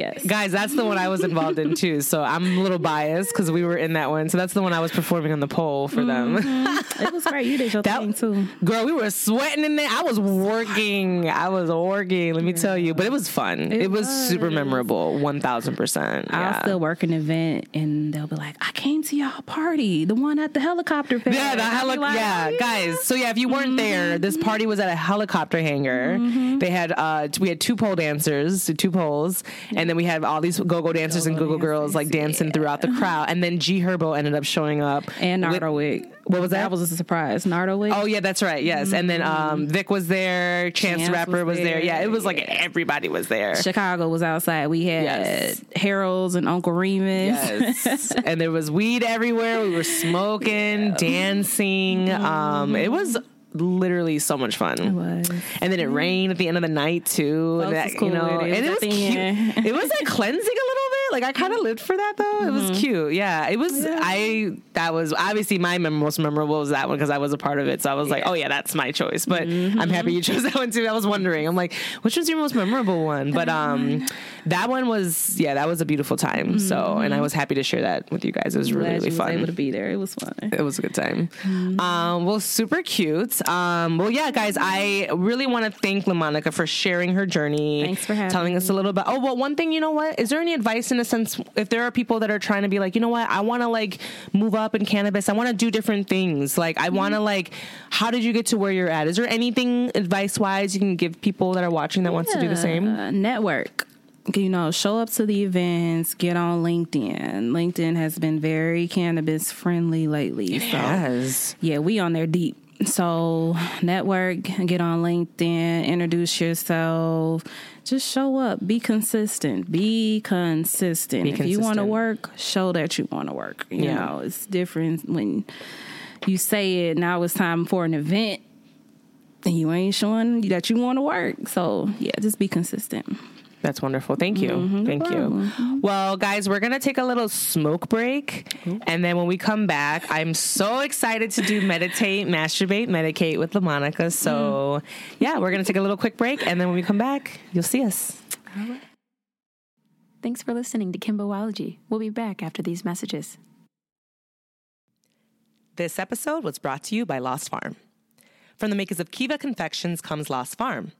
Yes. Guys, that's the one I was involved in too. So I'm a little biased because we were in that one. So that's the one I was performing on the pole for them. Mm-hmm. It was great. You did your That- thing too. Girl, we were sweating in there. I was working. I was working. Let me tell you, but it was fun. It, It was, super memorable. One thousand percent. I'll still work an event and they'll be like, I came to y'all party, the one at the helicopter pad. Yeah, the I'll be heli- like, yeah, "Oh, guys. So yeah, if you weren't there, mm-hmm. this party was at a helicopter hangar. They had uh we had two pole dancers, two poles, and then we had all these go-go dancers and Go-go go-go girls like dancing throughout the crowd. And then G Herbo ended up showing up. And with- Nardo Wick. What was that? That was a surprise. Nardo Wick. Oh yeah, that's right. Yes, and then um, Vic was there. Chance, Chance Rapper was was there. there, Yeah, it was like yeah. everybody was there. Chicago was outside. We had Yes. Harold's and Uncle Remus. Yes. and there was weed everywhere. We were smoking, dancing. Um, it was literally so much fun. It was. And then it rained at the end of the night too. that, cool you know, and it was cute. it was like cleansing a little bit. Like I kind of lived for that though. It was cute. Yeah, it was. I that was obviously my most memorable was that one because I was a part of it. So I was like, oh yeah, that's my choice. But I'm happy you chose that one too. I was wondering. I'm like, which was your most memorable one? But um, that one was yeah, that was a beautiful time. So and I was happy to share that with you guys. It was really really fun. able to be there. It was fun. It was a good time. Um, well, super cute. Um, well, yeah, guys, I really want to thank LeMonica for sharing her journey. Thanks for having telling us a little bit. Oh, well, one thing, you know what? Is there any advice in a sense if there are people that are trying to be like, you know what? I want to like move up in cannabis. I want to do different things. Like, I want to like. How did you get to where you're at? Is there anything advice wise you can give people that are watching that wants to do the same? Uh, network. You know, show up to the events, get on LinkedIn. LinkedIn has been very cannabis friendly lately. So Yes. yeah, we on there deep. So network, get on LinkedIn, introduce yourself, just show up, be consistent, be consistent. Be if you want to work, show that you want to work. You Yeah. know, it's different when you say it. Now it's time for an event, and you ain't showing that you want to work. So yeah, just be consistent. That's wonderful. Thank you. Mm-hmm. Thank you. Well, guys, we're going to take a little smoke break. And then when we come back, I'm so excited to do meditate, masturbate, medicate with LeMonica. So, yeah, we're going to take a little quick break. And then when we come back, you'll see us. Thanks for listening to Kimbology. We'll be back after these messages. This episode was brought to you by Lost Farm. From the makers of Kiva Confections comes Lost Farm.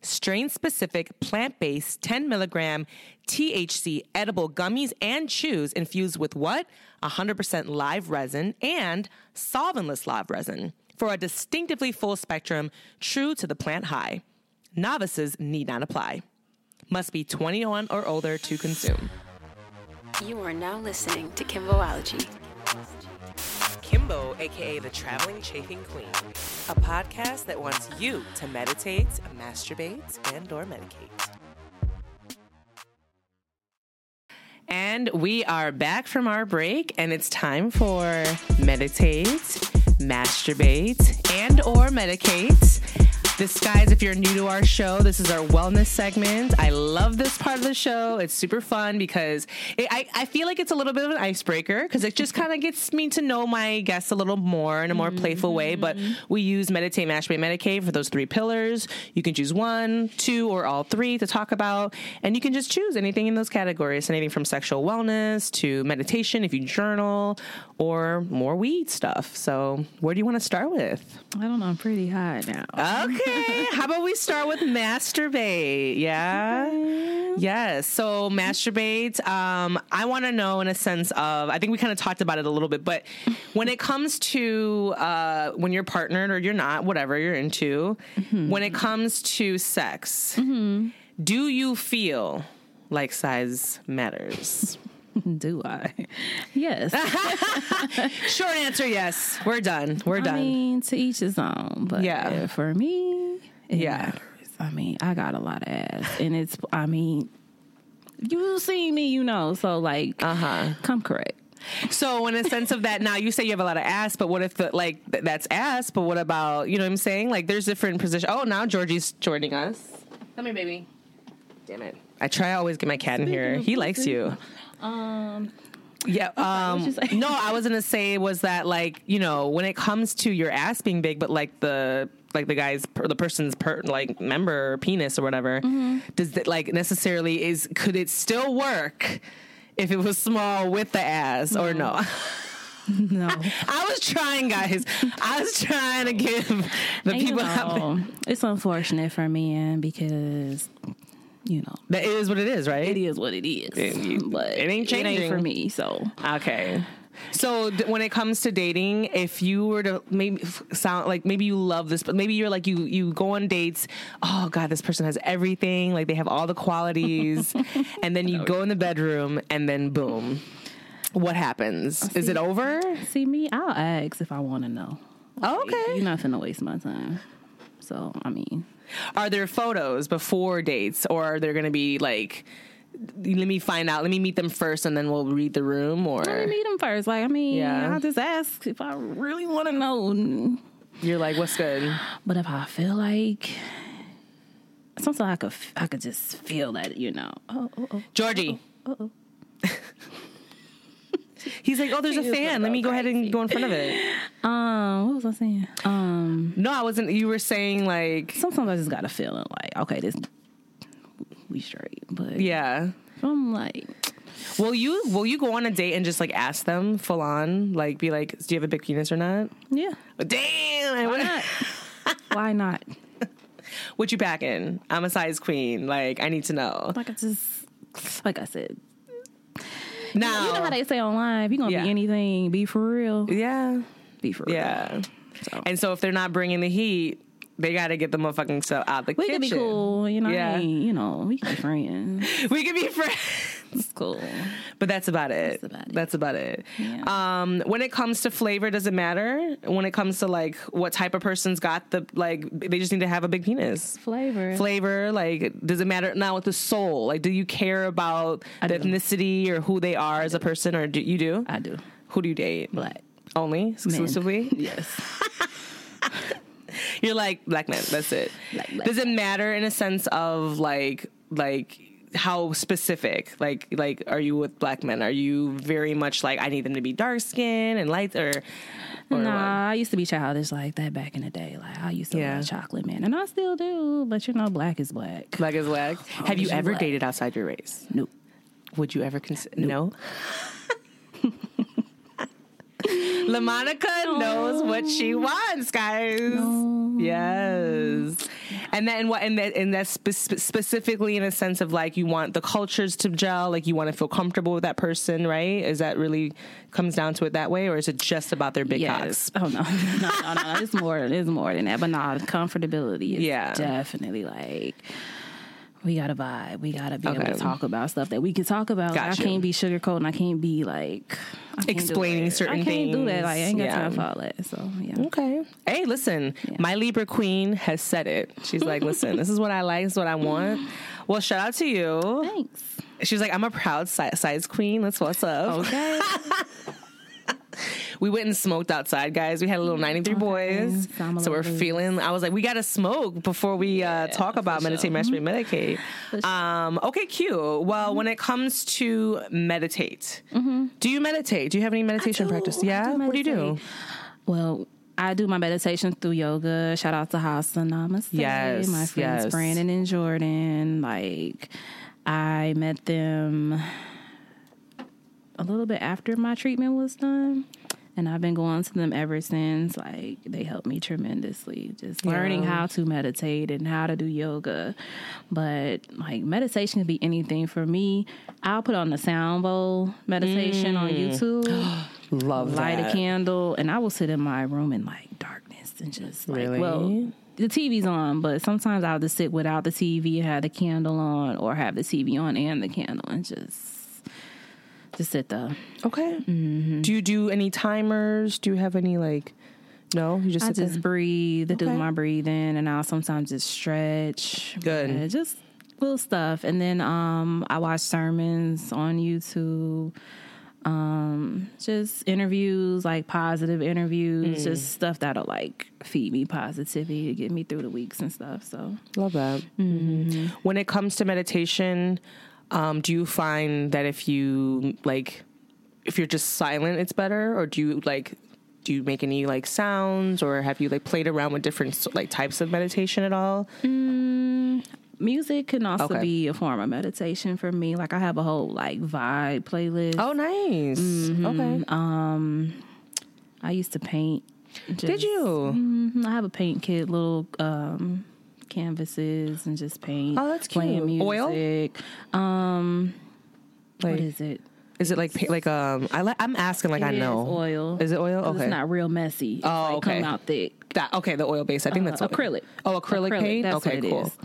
Strain specific, plant based, 10 milligram THC edible gummies and chews infused with what? 100% live resin and solventless live resin for a distinctively full spectrum, true to the plant high. Novices need not apply. Must be 21 or older to consume. You are now listening to Kimbology. Aka the Traveling Chafing Queen, a podcast that wants you to meditate, masturbate, and or medicate. And we are back from our break, and it's time for meditate, masturbate, and or medicate. This, guys, if you're new to our show, this is our wellness segment. I love this part of the show. It's super fun because it, I, I feel like it's a little bit of an icebreaker because it just kind of gets me to know my guests a little more in a more playful way. But mm-hmm. we use meditate, masturbate, medicate for those three pillars. You can choose one, two, or all three to talk about, and you can just choose anything in those categories anything from sexual wellness to meditation if you journal or more weed stuff. So, where do you want to start with? I don't know. I'm pretty high now. Okay. How about we start with masturbate? Yeah. Yes. So masturbate. Um, I want to know in a sense of. I think we kind of talked about it a little bit, but when it comes to uh, when you're partnered or you're not, whatever you're into, when it comes to sex, do you feel like size matters? Do I? Yes. Short answer: Yes. We're done. We're done. I mean, to each his own. But Yeah. for me, Yeah. matters. I mean, I got a lot of ass, and it's. I mean, you see me, you know. So like, uh huh. come correct. So, in a sense of that, now you say you have a lot of ass, but what if the, like th- that's ass? But what about you know what I'm saying? Like, there's different positions. Oh, now Georgie's joining us. Come here, baby. Damn it! I try always get my cat in here. He likes you. Um, Yeah. Um, you say? no, I was gonna say was that like you know when it comes to your ass being big, but like the like the guy's per, the person's per, like member or penis or whatever, Mm-hmm. does that like necessarily is could it still work if it was small with the ass or no? no. I was trying, guys. I was trying to give the And, you people there- know, it's unfortunate for men because you know that is what it is, right? it is what it is. It- but it ain't It ain't changing. for me. So Okay. So th- when it comes to dating, if you were to maybe f- sound like maybe you love this, but maybe you're like you you go on dates. Oh God, this person has everything. Like they have all the qualities, and then you go in the bedroom, and then boom, what happens? Oh, is it over? see me, I'll ask if I want to know. Oh, okay. You're not finna waste my time. So I mean, Are there photos before dates, or are there going to be like? Let me find out. Let me meet them first, and then we'll read the room. Or let me meet them first. Like I mean, Yeah. I'll just ask if I really want to know. you're like, what's good? But if I feel like sometimes I could, I could just feel that you know. Oh, oh, oh. Georgie. Uh-oh. He's like, oh, there's a fan. Let me go ahead and go in front of it. Um, what was I saying? Um, No, I wasn't. You were saying like, sometimes I just got a feeling like, okay, this we straight. But yeah. I'm like, Will you will you go on a date and just like ask them full on, like be like, do you have a big penis or not? yeah, Damn, why not? why not? what you packing? I'm a size queen. Like I need to know. Like I just, like I said, Now, you know how they say online, if you're gonna Yeah. be anything, be for real, yeah, be for real. yeah. So. And so if they're not bringing the heat, they got to get the motherfucking stuff out the We kitchen. could be cool, you know. Yeah. I ain't- you know, we can be friends. We could be friends. Cool. But that's about it. That's about it. That's about it. Yeah. Um, when it comes to flavor, does it matter? When it comes to like what type of person's got the like, they just need to have a big penis. Flavor. Flavor, like, does it matter now with the soul? Like, do you care about I the do. ethnicity or who they are as a person, or do you do? I do. Who do you date? Black. Only exclusively. Yes. You're like black men. That's it. Black, black, Does it matter in a sense of like like how specific? Like like are you with black men? Are you very much like I need them to be dark skinned and light or or nah, I used to be childish like that back in the day. Like I used to Yeah. love chocolate man, and I still do. But you know, black is black. Black is black. Have you ever black. dated outside your race? Nope. Would you ever consider? No. LeMonica knows what she wants, guys. Yes, and then what? And that, and that's spe- spe- specifically in a sense of like you want the cultures to gel, like you want to feel comfortable with that person, right? Is that really comes down to it that way, or is it just about their big Yes. cocks? Oh no, no, no, no. It's more. It's more than that. But nah, comfortability is Yeah. definitely like. We gotta vibe. We gotta be able to talk about stuff that we can talk about. Like, I can't be sugarcoating. I can't be like can't Explaining certain things. I can't do that. Like I ain't got things. time Yeah. for all that. So yeah. Okay. Hey, listen, my Libra queen has said it. She's like, listen, this is what I like, this is what I want. Well, shout out to you. Thanks. She's like, I'm a proud size queen. That's what's up. Okay. We went and smoked outside, guys. We had a little 93 Boyz. Some So we're feeling, I was like, we got to smoke before we uh, talk about for meditate, sure. masturbate, medicate. For sure. Um, okay, cute. Well, when it comes to meditate, do you meditate? Do you have any meditation practice? I do Yeah. what do you do? Well, I do my meditation through yoga. Shout out to Hasa Namaste. Yes, My friends yes. Brandon and Jordan. Like I met them a little bit after my treatment was done. And I've been going to them ever since. Like they helped me tremendously. Just learning how to meditate and how to do yoga. But like meditation can be anything for me. I'll put on the sound bowl meditation on mm. YouTube Love light that. a candle, and I will sit in my room in like darkness and just like, Really? well, the TV's on, but sometimes I'll just sit without the TV, have the candle on, or have the TV on and the candle, and just just sit there. Okay. Mm-hmm. Do you do any timers? Do you have any like? No, you just I sit just there? breathe, do my breathing, and I'll sometimes just stretch. Good. Yeah, just little stuff, and then um, I watch sermons on YouTube. Um, just interviews, like positive interviews, Mm. just stuff that'll like feed me positivity to get me through the weeks and stuff. So Love that. Mm-hmm. When it comes to meditation, um, do you find that if you like, if you're just silent, it's better, or do you like? Do you make any like sounds, or have you like played around with different like types of meditation at all? Music can also Okay. be a form of meditation for me. Like I have a whole like vibe playlist. Oh, nice. Okay. Um, I used to paint. Did just- you? Mhm, I have a paint kit, little um, canvases, and just paint. Oh, that's Playing cute. Oil? Um, Like, what is it? Is it like like um? I I'm asking like I It is know. oil. Is it oil? Okay. It's not real messy. It's Oh, like okay. Come out thick. That okay, the oil base. I think Uh, that's oil. acrylic. Oh, acrylic, Acrylic, paint. that's okay, cool. is.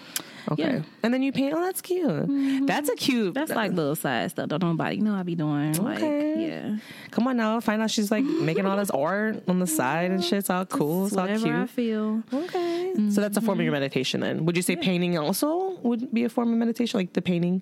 Okay, Yeah. and then you paint. Oh, that's cute. Mm-hmm. That's a cute. That's like little side stuff that nobody know I be doing. Like, Okay. yeah. Come on now, find out she's like making all this art on the side and shit. It's all cool. It's all Whatever I cute. feel. Okay, so that's a form of mm-hmm. your meditation. Then, would you say painting also would be a form of meditation, like the painting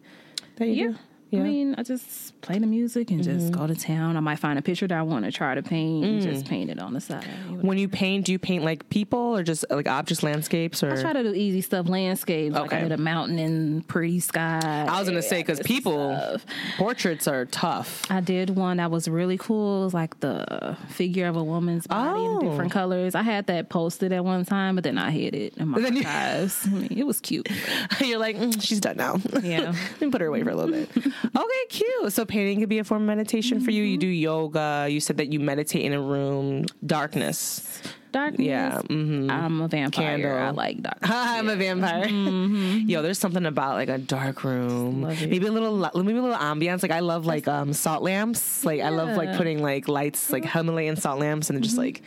that you Yeah. do? Yeah. I mean, I just play the music and just go to town. I might find a picture that I want to try to paint and just paint it on the side. when you paint, do you paint like people or just like objects, landscapes, or? I try to do easy stuff, landscapes. Like Okay. I did a mountain and pretty sky. I was gonna say because people stuff. portraits are tough. I did one that was really cool. It was like the figure of a woman's body Oh. in different colors. I had that posted at one time, but then I hid it in my then you- I mean, it was cute. You're like, "Mm, she's done now. Yeah. Me put her away for a little bit. okay, cute. So painting could be a form of meditation for you. You do yoga. You said that you meditate in a room, darkness. Darkness. Yeah, mhm. I'm a vampire. Candle. I like darkness. I'm a vampire. Yo, there's something about like a dark room. Maybe a little, maybe a little ambiance. Like I love like um salt lamps. Like I love like putting like lights, like Himalayan salt lamps, and just like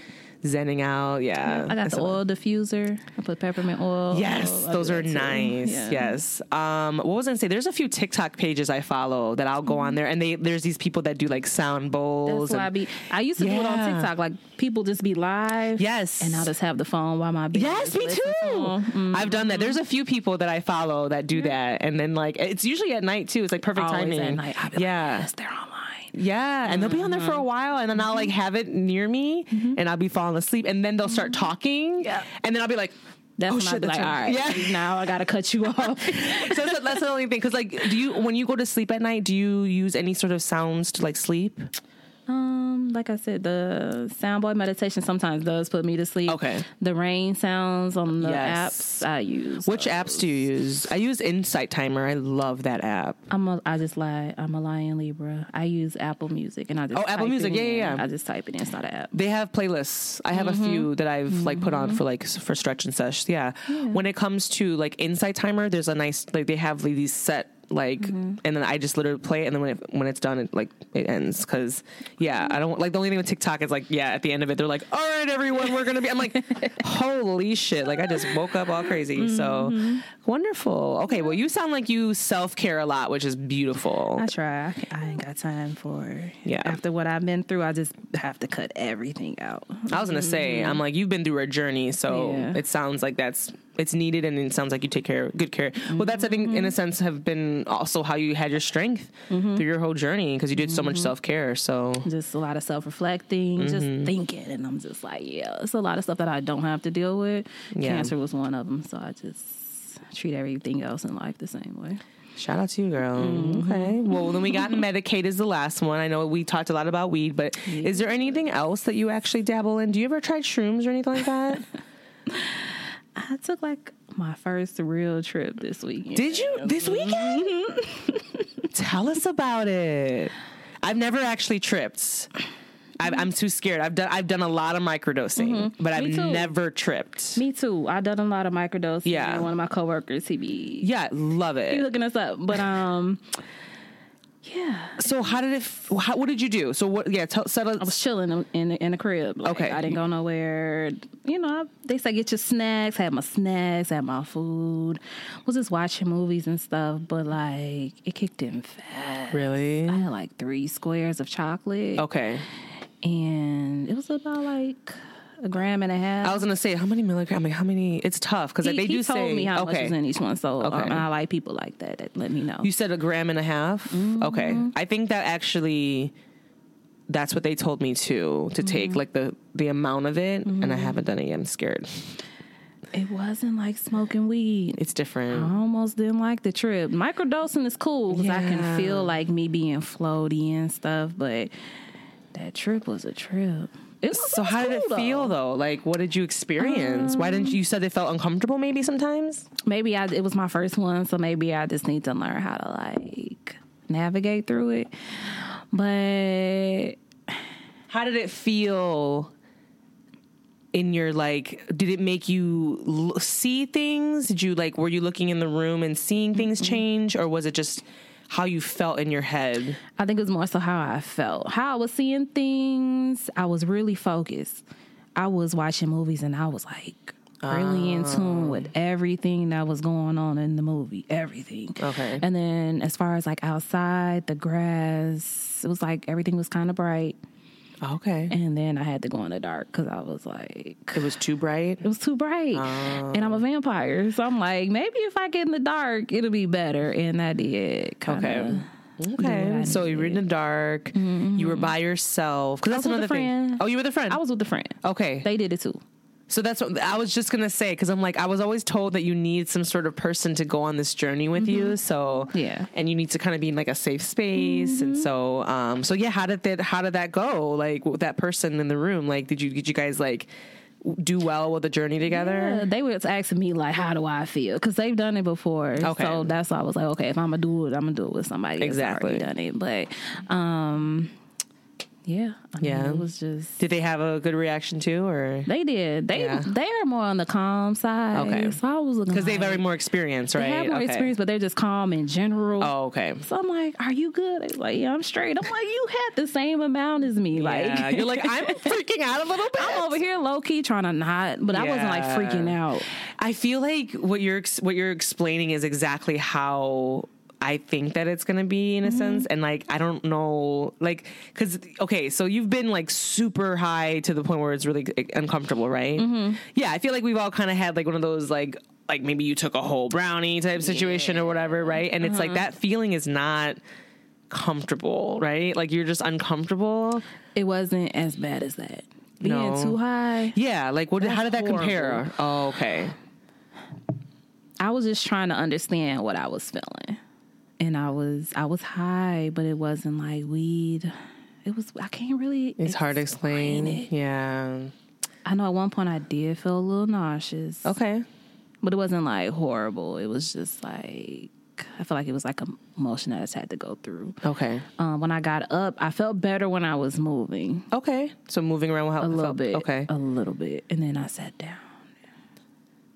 zenning out. Yeah, I got the oil diffuser. I put peppermint oil. Yes, I those are nice. Yeah. Yes. Um, what was I gonna say? There's a few TikTok pages I follow that I'll go on there, and they there's these people that do like sound bowls. That's why I be. I used to do it on TikTok. Like people just be live. Yes. And I'll just have the phone while my Yes, me too. to 'em. Mm. I've done that. There's a few people that I follow that do that, and then like it's usually at night too. It's like perfect Always timing. at night. Be like, yeah, yes, they're online. Yeah, and they'll be on there for a mm-hmm. while, and then I'll like mm-hmm. have it near me, mm-hmm. and I'll be falling asleep, and then they'll start talking, Yeah. and then I'll be like. That's oh when shit! Be that's like, all right. right, Yeah. now I gotta cut you off. so that's, that's the only thing. Because like, do you when you go to sleep at night, do you use any sort of sounds to like sleep? Um, like I said, the sound bowl meditation sometimes does put me to sleep. Okay. The rain sounds on the Yes. apps I use. Which apps do you use? I use Insight Timer. I love that app. I'm a, I just lie. I'm a lion Libra. I use Apple Music and I just Oh, Apple Music. Yeah, yeah, yeah. I just type it in. It's not an app. They have playlists. I have a few that I've like put on for like for stretch and sesh. Yeah. When it comes to like Insight Timer, there's a nice like they have like, these set like mm-hmm. and then I just literally play it and then when it, when it's done it like it ends because yeah I don't like the only thing with TikTok is like yeah at the end of it they're like all right everyone we're gonna be I'm like holy shit like I just woke up all crazy so mm-hmm. wonderful okay well you sound like you self care a lot which is beautiful I try. I, I ain't got time for. Yeah. After what I've been through, I just have to cut everything out. I was gonna say, I'm mm-hmm. like, you've been through a journey, so Yeah. it sounds like that's it's needed, and it sounds like you take care, good care. Well, that's I think in a mm-hmm. sense have been also how you had your strength mm-hmm. through your whole journey because you did so much mm-hmm. self care. So Just a lot of self reflecting, just Mm-hmm. thinking, and I'm just like, yeah, it's a lot of stuff that I don't have to deal with. Yeah. Cancer was one of them, so I just treat everything else in life the same way. shout out to you, girl. Okay, well then we got Medicate is the last one. I know we talked a lot about weed, but is there anything else that you actually dabble in? Do you ever try shrooms or anything like that? I took like my first real trip this weekend. Did you this weekend? Tell us about it. I've never actually tripped. I've, I'm too scared. I've done I've done a lot of microdosing, but I've never tripped. Me too. I've done a lot of microdosing. Yeah. One of my coworkers, he be Yeah, love it. he looking us up, but um, yeah. So how did it? f- How, what did you do? So what? Yeah, tell, settle. I was chilling in in the, in the crib. Like, Okay. I didn't go nowhere. You know, I, they said get your snacks. Had my snacks. Had my food. Was just watching movies and stuff. But like, it kicked in fast. Really? I had like three squares of chocolate, Okay. and it was about like a gram and a half. I was gonna say how many milligrams? Like how many? It's tough because he, they he do told say me how much okay. was in each one. So Okay. um, I like people like that that let me know. You said a gram and a half. Mm-hmm. Okay, I think that actually, that's what they told me too to Mm-hmm. take like the the amount of it, and I haven't done it yet. I'm scared. It wasn't like smoking weed. It's different. I almost didn't like the trip. Microdosing is cool because I can feel like me being floaty and stuff, but that trip was a trip. It So how did it cool, feel though? Like, what did you experience? Why didn't you, you said it felt uncomfortable? Maybe sometimes. Maybe I, it was my first one, so maybe I just need to learn how to like navigate through it. But How did it feel in your like? Did it make you l- see things? Did you like? Were you looking in the room and seeing things change, or was it just how you felt in your head? I think it was more so how I felt, how I was seeing things. I was really focused. I was watching movies and I was like really in ah. tune with everything that was going on in the movie, everything. Okay. And then as far as like outside, the grass, it was like everything was kind of bright. Oh, okay, And then I had to go in the dark because I was like, it was too bright. it was too bright. And I'm a oh. vampire. So I'm like, maybe if I get in the dark, it'll be better. And I did. Okay. Okay, so you were in the dark. You were mm-hmm. by yourself. Because that's with another a thing. friend. Oh, you were with the friend. I was with a friend. okay. They did it too. So that's what I was just gonna say because I'm like I was always told that you need some sort of person to go on this journey with you. So Mm-hmm. Yeah. and you need to kind of be in like a safe space. And so, um, so yeah, how did that? How did that go? Like with that person in the room, like did you did you guys like do well with the journey together? Yeah, they were asking me like, "How do I feel?" Because they've done it before. Okay. So that's why I was like, "Okay, if I'm gonna do it, I'm gonna do it with somebody Exactly. already done it." But, um, yeah, I mean, Yeah. it was just. Did they have a good reaction too, or They did. They Yeah. they are more on the calm side. Okay. So I was looking because they like, have more experience, right? They have more Okay. experience, but they're just calm in general. Oh, okay. So I'm like, "Are you good?" They're like, "Yeah, I'm straight." I'm like, "You had the same amount as me." Like, yeah, you're like I'm freaking out a little bit. I'm over here low key trying to not, but I wasn't like freaking out. I feel like what you're what you're explaining is exactly how I think that it's going to be in a mm-hmm. sense and like I don't know like cuz okay so you've been like super high to the point where it's really uncomfortable right? Mm-hmm. Yeah I feel like we've all kind of had like one of those like like maybe you took a whole brownie type situation or whatever right? And it's like uh-huh. that feeling is not comfortable right? Like you're just uncomfortable? It wasn't as bad as that. Being No. too high. yeah like what how did that That's compare? oh okay. I was just trying to understand what I was feeling. And I was I was high, but it wasn't like weed. It was I can't really it's hard to explain it. yeah I know at one point I did feel a little nauseous. okay But it wasn't like horrible. It was just like I feel like it was like a motion that I just had to go through. okay Um, when I got up, I felt better when I was moving Okay. So moving around will help a little felt- bit. Okay. A little bit. And then I sat down.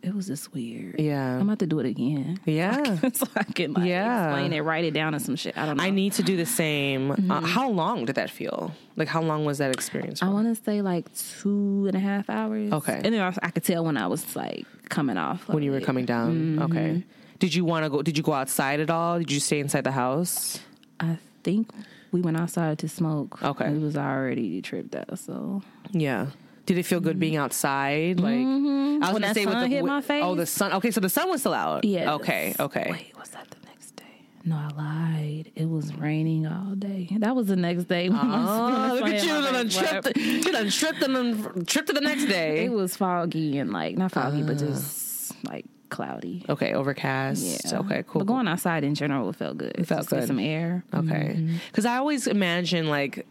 It was just weird. Yeah. I'm about to do it again. Yeah. so I can like Yeah. explain it, write it down and some shit. I don't know. I need to do the same. Mm-hmm. Uh, how long did that feel? Like how long was that experience? I want to say like two and a half hours. Okay. And then I, I could tell when I was like coming off. of when you were coming down. Mm-hmm. Okay. Did you want to go? Did you go outside at all? Did you stay inside the house? I think we went outside to smoke. Okay. It was already tripped out. So Yeah. Did it feel good being outside? Like I was Mm-hmm. When gonna say with the hit my face? Oh, the sun. Okay, so the sun was still out. yeah. Okay. Okay. Wait, was that the next day? No, I lied. It was raining all day. That was the next day. Oh, look at you! Done tripped. You done tripped and then tripped to the next day. It was foggy and like not foggy, Ah. but just like cloudy. okay, overcast. Yeah. Okay, cool. But going outside in general, it felt good. It felt just get good. some air. Okay. Because I always imagine like,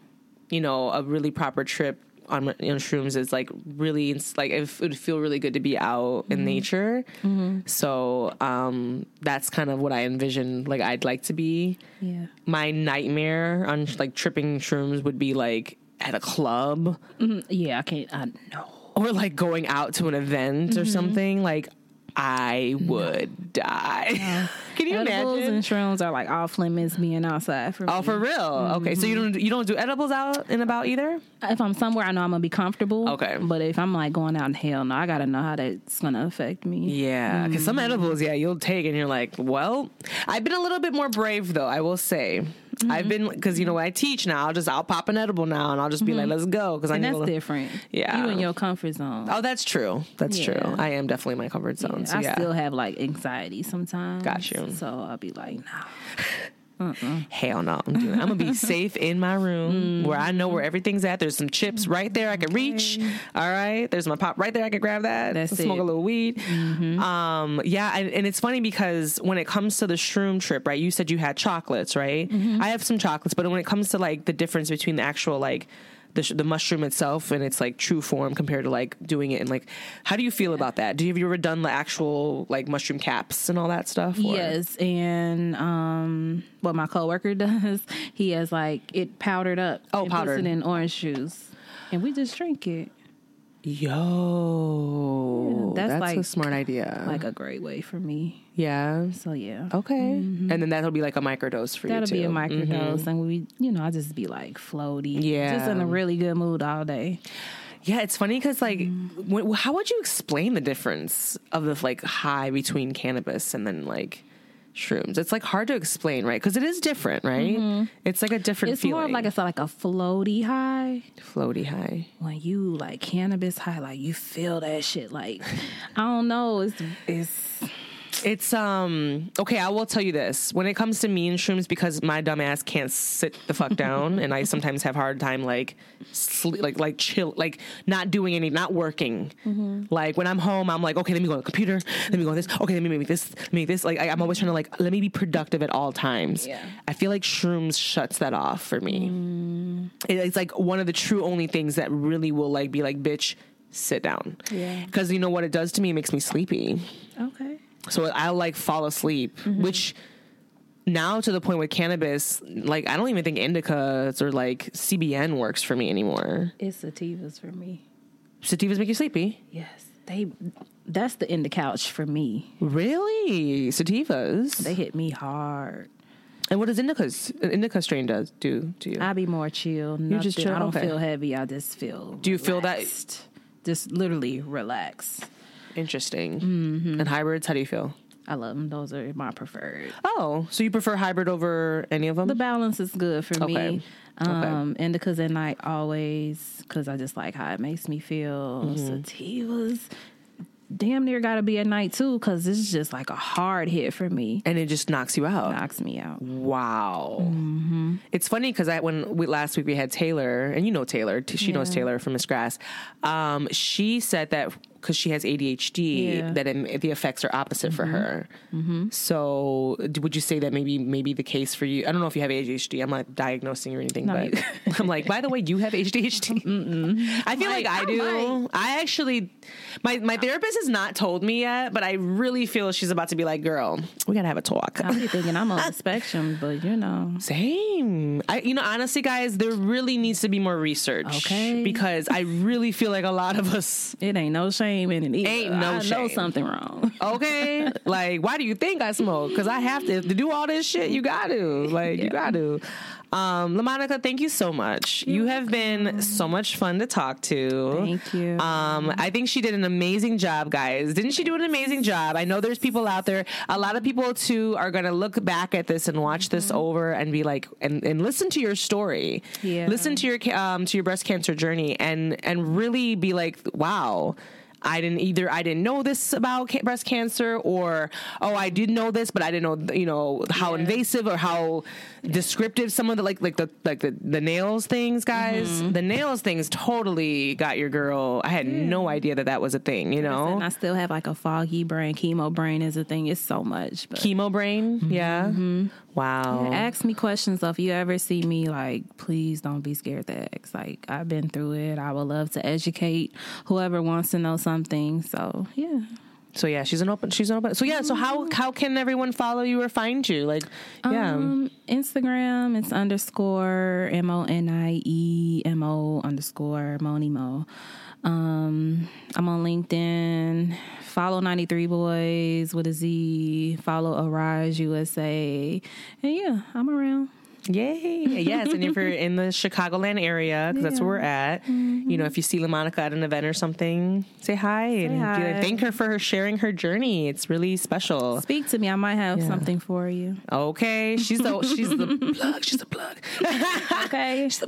you know, a really proper trip on know, shrooms is like really like it would feel really good to be out in mm-hmm. nature. Mm-hmm. So um, that's kind of what I envision. Like I'd like to be. Yeah. My nightmare on like tripping shrooms would be like at a club mm-hmm. Yeah, I can't. Uh, I know. or like going out to an event or something. Like I would die. Can you Edibles imagine? and shrooms are like off limits being outside for Oh, me. for real? Okay, so you mm-hmm. don't you don't do edibles out and about either? if I'm somewhere, I know I'm gonna be comfortable. Okay. But if I'm like going out in hell, no, I gotta know how that's gonna affect me. Yeah, because mm-hmm. some edibles, yeah, you'll take and you're like, well, I've been a little bit more brave though. I will say, mm-hmm. I've been because you know when I teach now, I'll just I'll pop an edible now and I'll just be like, let's go because I And need. that's a little- different. Yeah. You in your comfort zone. Oh, that's true. That's Yeah. true. I am definitely in my comfort zone. so I still have like anxiety sometimes. Got you. So I'll be like, nah. Hell no. I'm, doing, I'm gonna be safe in my room mm. where I know where everything's at. There's some chips mm. right there I can reach. All right. There's my pop right there. I can grab that. That's smoke it. a little weed. Mm-hmm. Um, yeah, and, and it's funny because when it comes to the shroom trip, right? You said you had chocolates, right? Mm-hmm. I have some chocolates, but when it comes to like the difference between the actual like the, sh- the mushroom itself and its like true form compared to like doing it and like how do you feel about that? Do you have you ever done the actual like mushroom caps and all that stuff? or- Yes, and um, what my coworker does, he has like it powdered up. Oh, and puts powdered. it in orange juice, and we just drink it. Yo, Yeah, that's that's, like- a smart idea. Like a great way for me. yeah. So yeah, Okay. And then that'll be like a microdose for you. that'll you too. be a microdose, Mhm. and we, you know, I'll just be like floaty, Yeah. just in a really good mood all day. Yeah, it's funny because like, when, how would you explain the difference of the like high between cannabis and then like shrooms? It's like hard to explain, right? Because it is different, right? Mm-hmm. It's like a different It's feeling. more like it's like a floaty high. floaty high. When you like cannabis high, like you feel that shit. Like I don't know, it's it's It's um okay. I will tell you this: when it comes to me and shrooms, because my dumb ass can't sit the fuck down, and I sometimes have hard time like sleep, like like chill, like not doing any, not working. Like when I'm home, I'm like, okay, let me go on the computer, let me go on this, okay, let me make this, let me make this. Like I, I'm always trying to like let me be productive at all times. Yeah. I feel like shrooms shuts that off for me. It- It's like one of the true only things that really will like be like, bitch, sit down. Yeah. Because you know what it does to me? It makes me sleepy. okay. So I'll like fall asleep, mm-hmm. which now to the point with cannabis, like I don't even think indicas or like CBN works for me anymore. It's sativas for me. Sativas make you sleepy. Yes, they. That's the in the couch for me. Really? Sativas? They hit me hard. and what does indicas indica strain does do to you? I be more chill. You just chill? I don't Okay. feel heavy. I just feel. Do you feel that- Just literally relax. Interesting. Mm-hmm. And hybrids, how do you feel? I love them. Those are my preferred. Oh, so you prefer hybrid over any of them? The balance is good for Okay. me. Okay. Um, indicas at night always because I just like how it makes me feel. Mm-hmm. Sativas, damn near got to be at night too because it's just like a hard hit for me. and it just knocks you out. Knocks me out. Wow. Mm-hmm. It's funny because I when we, last week we had Taylor, and you know Taylor, she knows Taylor from Miss Grass. Um, she said that because she has ADHD, Yeah. Mm-hmm. that it, the effects are opposite for her. So, would you say that maybe maybe the case for you? I don't know if you have ADHD. I'm not diagnosing or anything, No, but I'm like, by the way, you have ADHD. I feel like I, I do. I actually, my my therapist has not told me yet, but I really feel she's about to be like, girl, we gotta have a talk. I'm thinking I'm on the spectrum, but you know, Same. I, you know, honestly, guys, there really needs to be more research. Okay. Because I really feel like a lot of us. it ain't no shame in it. Either. Ain't no I know something wrong. Okay, like, why do you think I smoke? Because I have to, to do all this shit. You got to, like, you got to. Um, LeMonica, thank you so much. you have been so much fun to talk to. Thank you. Um, I think she did an amazing job, guys. Didn't she do an amazing job? I know there's people out there. A lot of people too are gonna look back at this and watch this over and be like, and, and listen to your story. Yeah. Listen to your um, to your breast cancer journey and and really be like, wow. I didn't either. I didn't know this about ca- breast cancer, or oh, I did know this, but I didn't know you know how Yeah. invasive or how descriptive some of the like like the like the, the nails things, guys. Mm-hmm. The nails things totally got your girl. I had no idea that that was a thing. You know, and I still have like a foggy brain. Chemo brain is a thing. It's so much. But chemo brain. Yeah. Wow. Ask me questions. So if you ever see me, like, please don't be scared to ask. Like, I've been through it. I would love to educate whoever wants to know something. So, yeah. So yeah, she's an open. She's an open. So yeah. So how how can everyone follow you or find you? Like yeah. Um, Instagram, it's underscore M O N I E M O underscore Moni Mo. Um, I'm on LinkedIn. Follow 93 Boyz with a Z. Follow Aeriz USA. And yeah, I'm around. Yay! Yes, and if you're in the Chicagoland area, because that's where we're at, you know, if you see LeMonica at an event or something, say hi and be like, thank her for her sharing her journey. It's really special. Speak to me. I might have something for you. Okay, she's the she's the plug. She's the plug. Okay.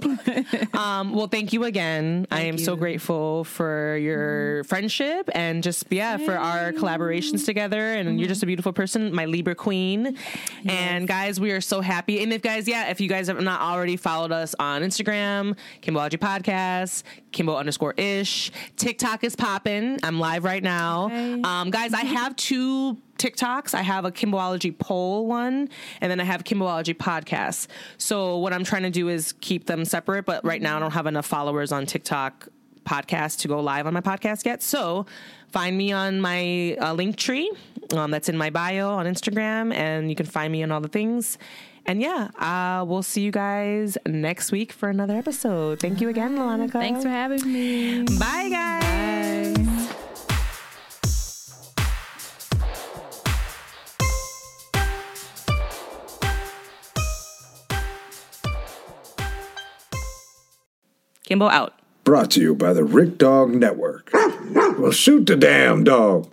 Um, well, thank you again. I am so grateful for your friendship and just yeah for our collaborations together. And you're just a beautiful person, my Libra queen. And guys, we are so happy. And if guys, yeah, if you guys have not already followed us on Instagram, Kimbology Podcast, Kimbo underscore ish, TikTok is popping. I'm live right now. Um, guys, I have two TikToks. I have a Kimbology Pole one, and then I have Kimbology podcast. So what I'm trying to do is keep them separate. But right now, I don't have enough followers on TikTok podcast to go live on my podcast yet. So find me on my uh, Linktree um, that's in my bio on Instagram, and you can find me on all the things. And yeah, uh, we'll see you guys next week for another episode. Thank you again, Lanica. Thanks for having me. Bye, guys. Kimbo out. Brought to you by the Rick Dog Network. well, shoot the damn dog.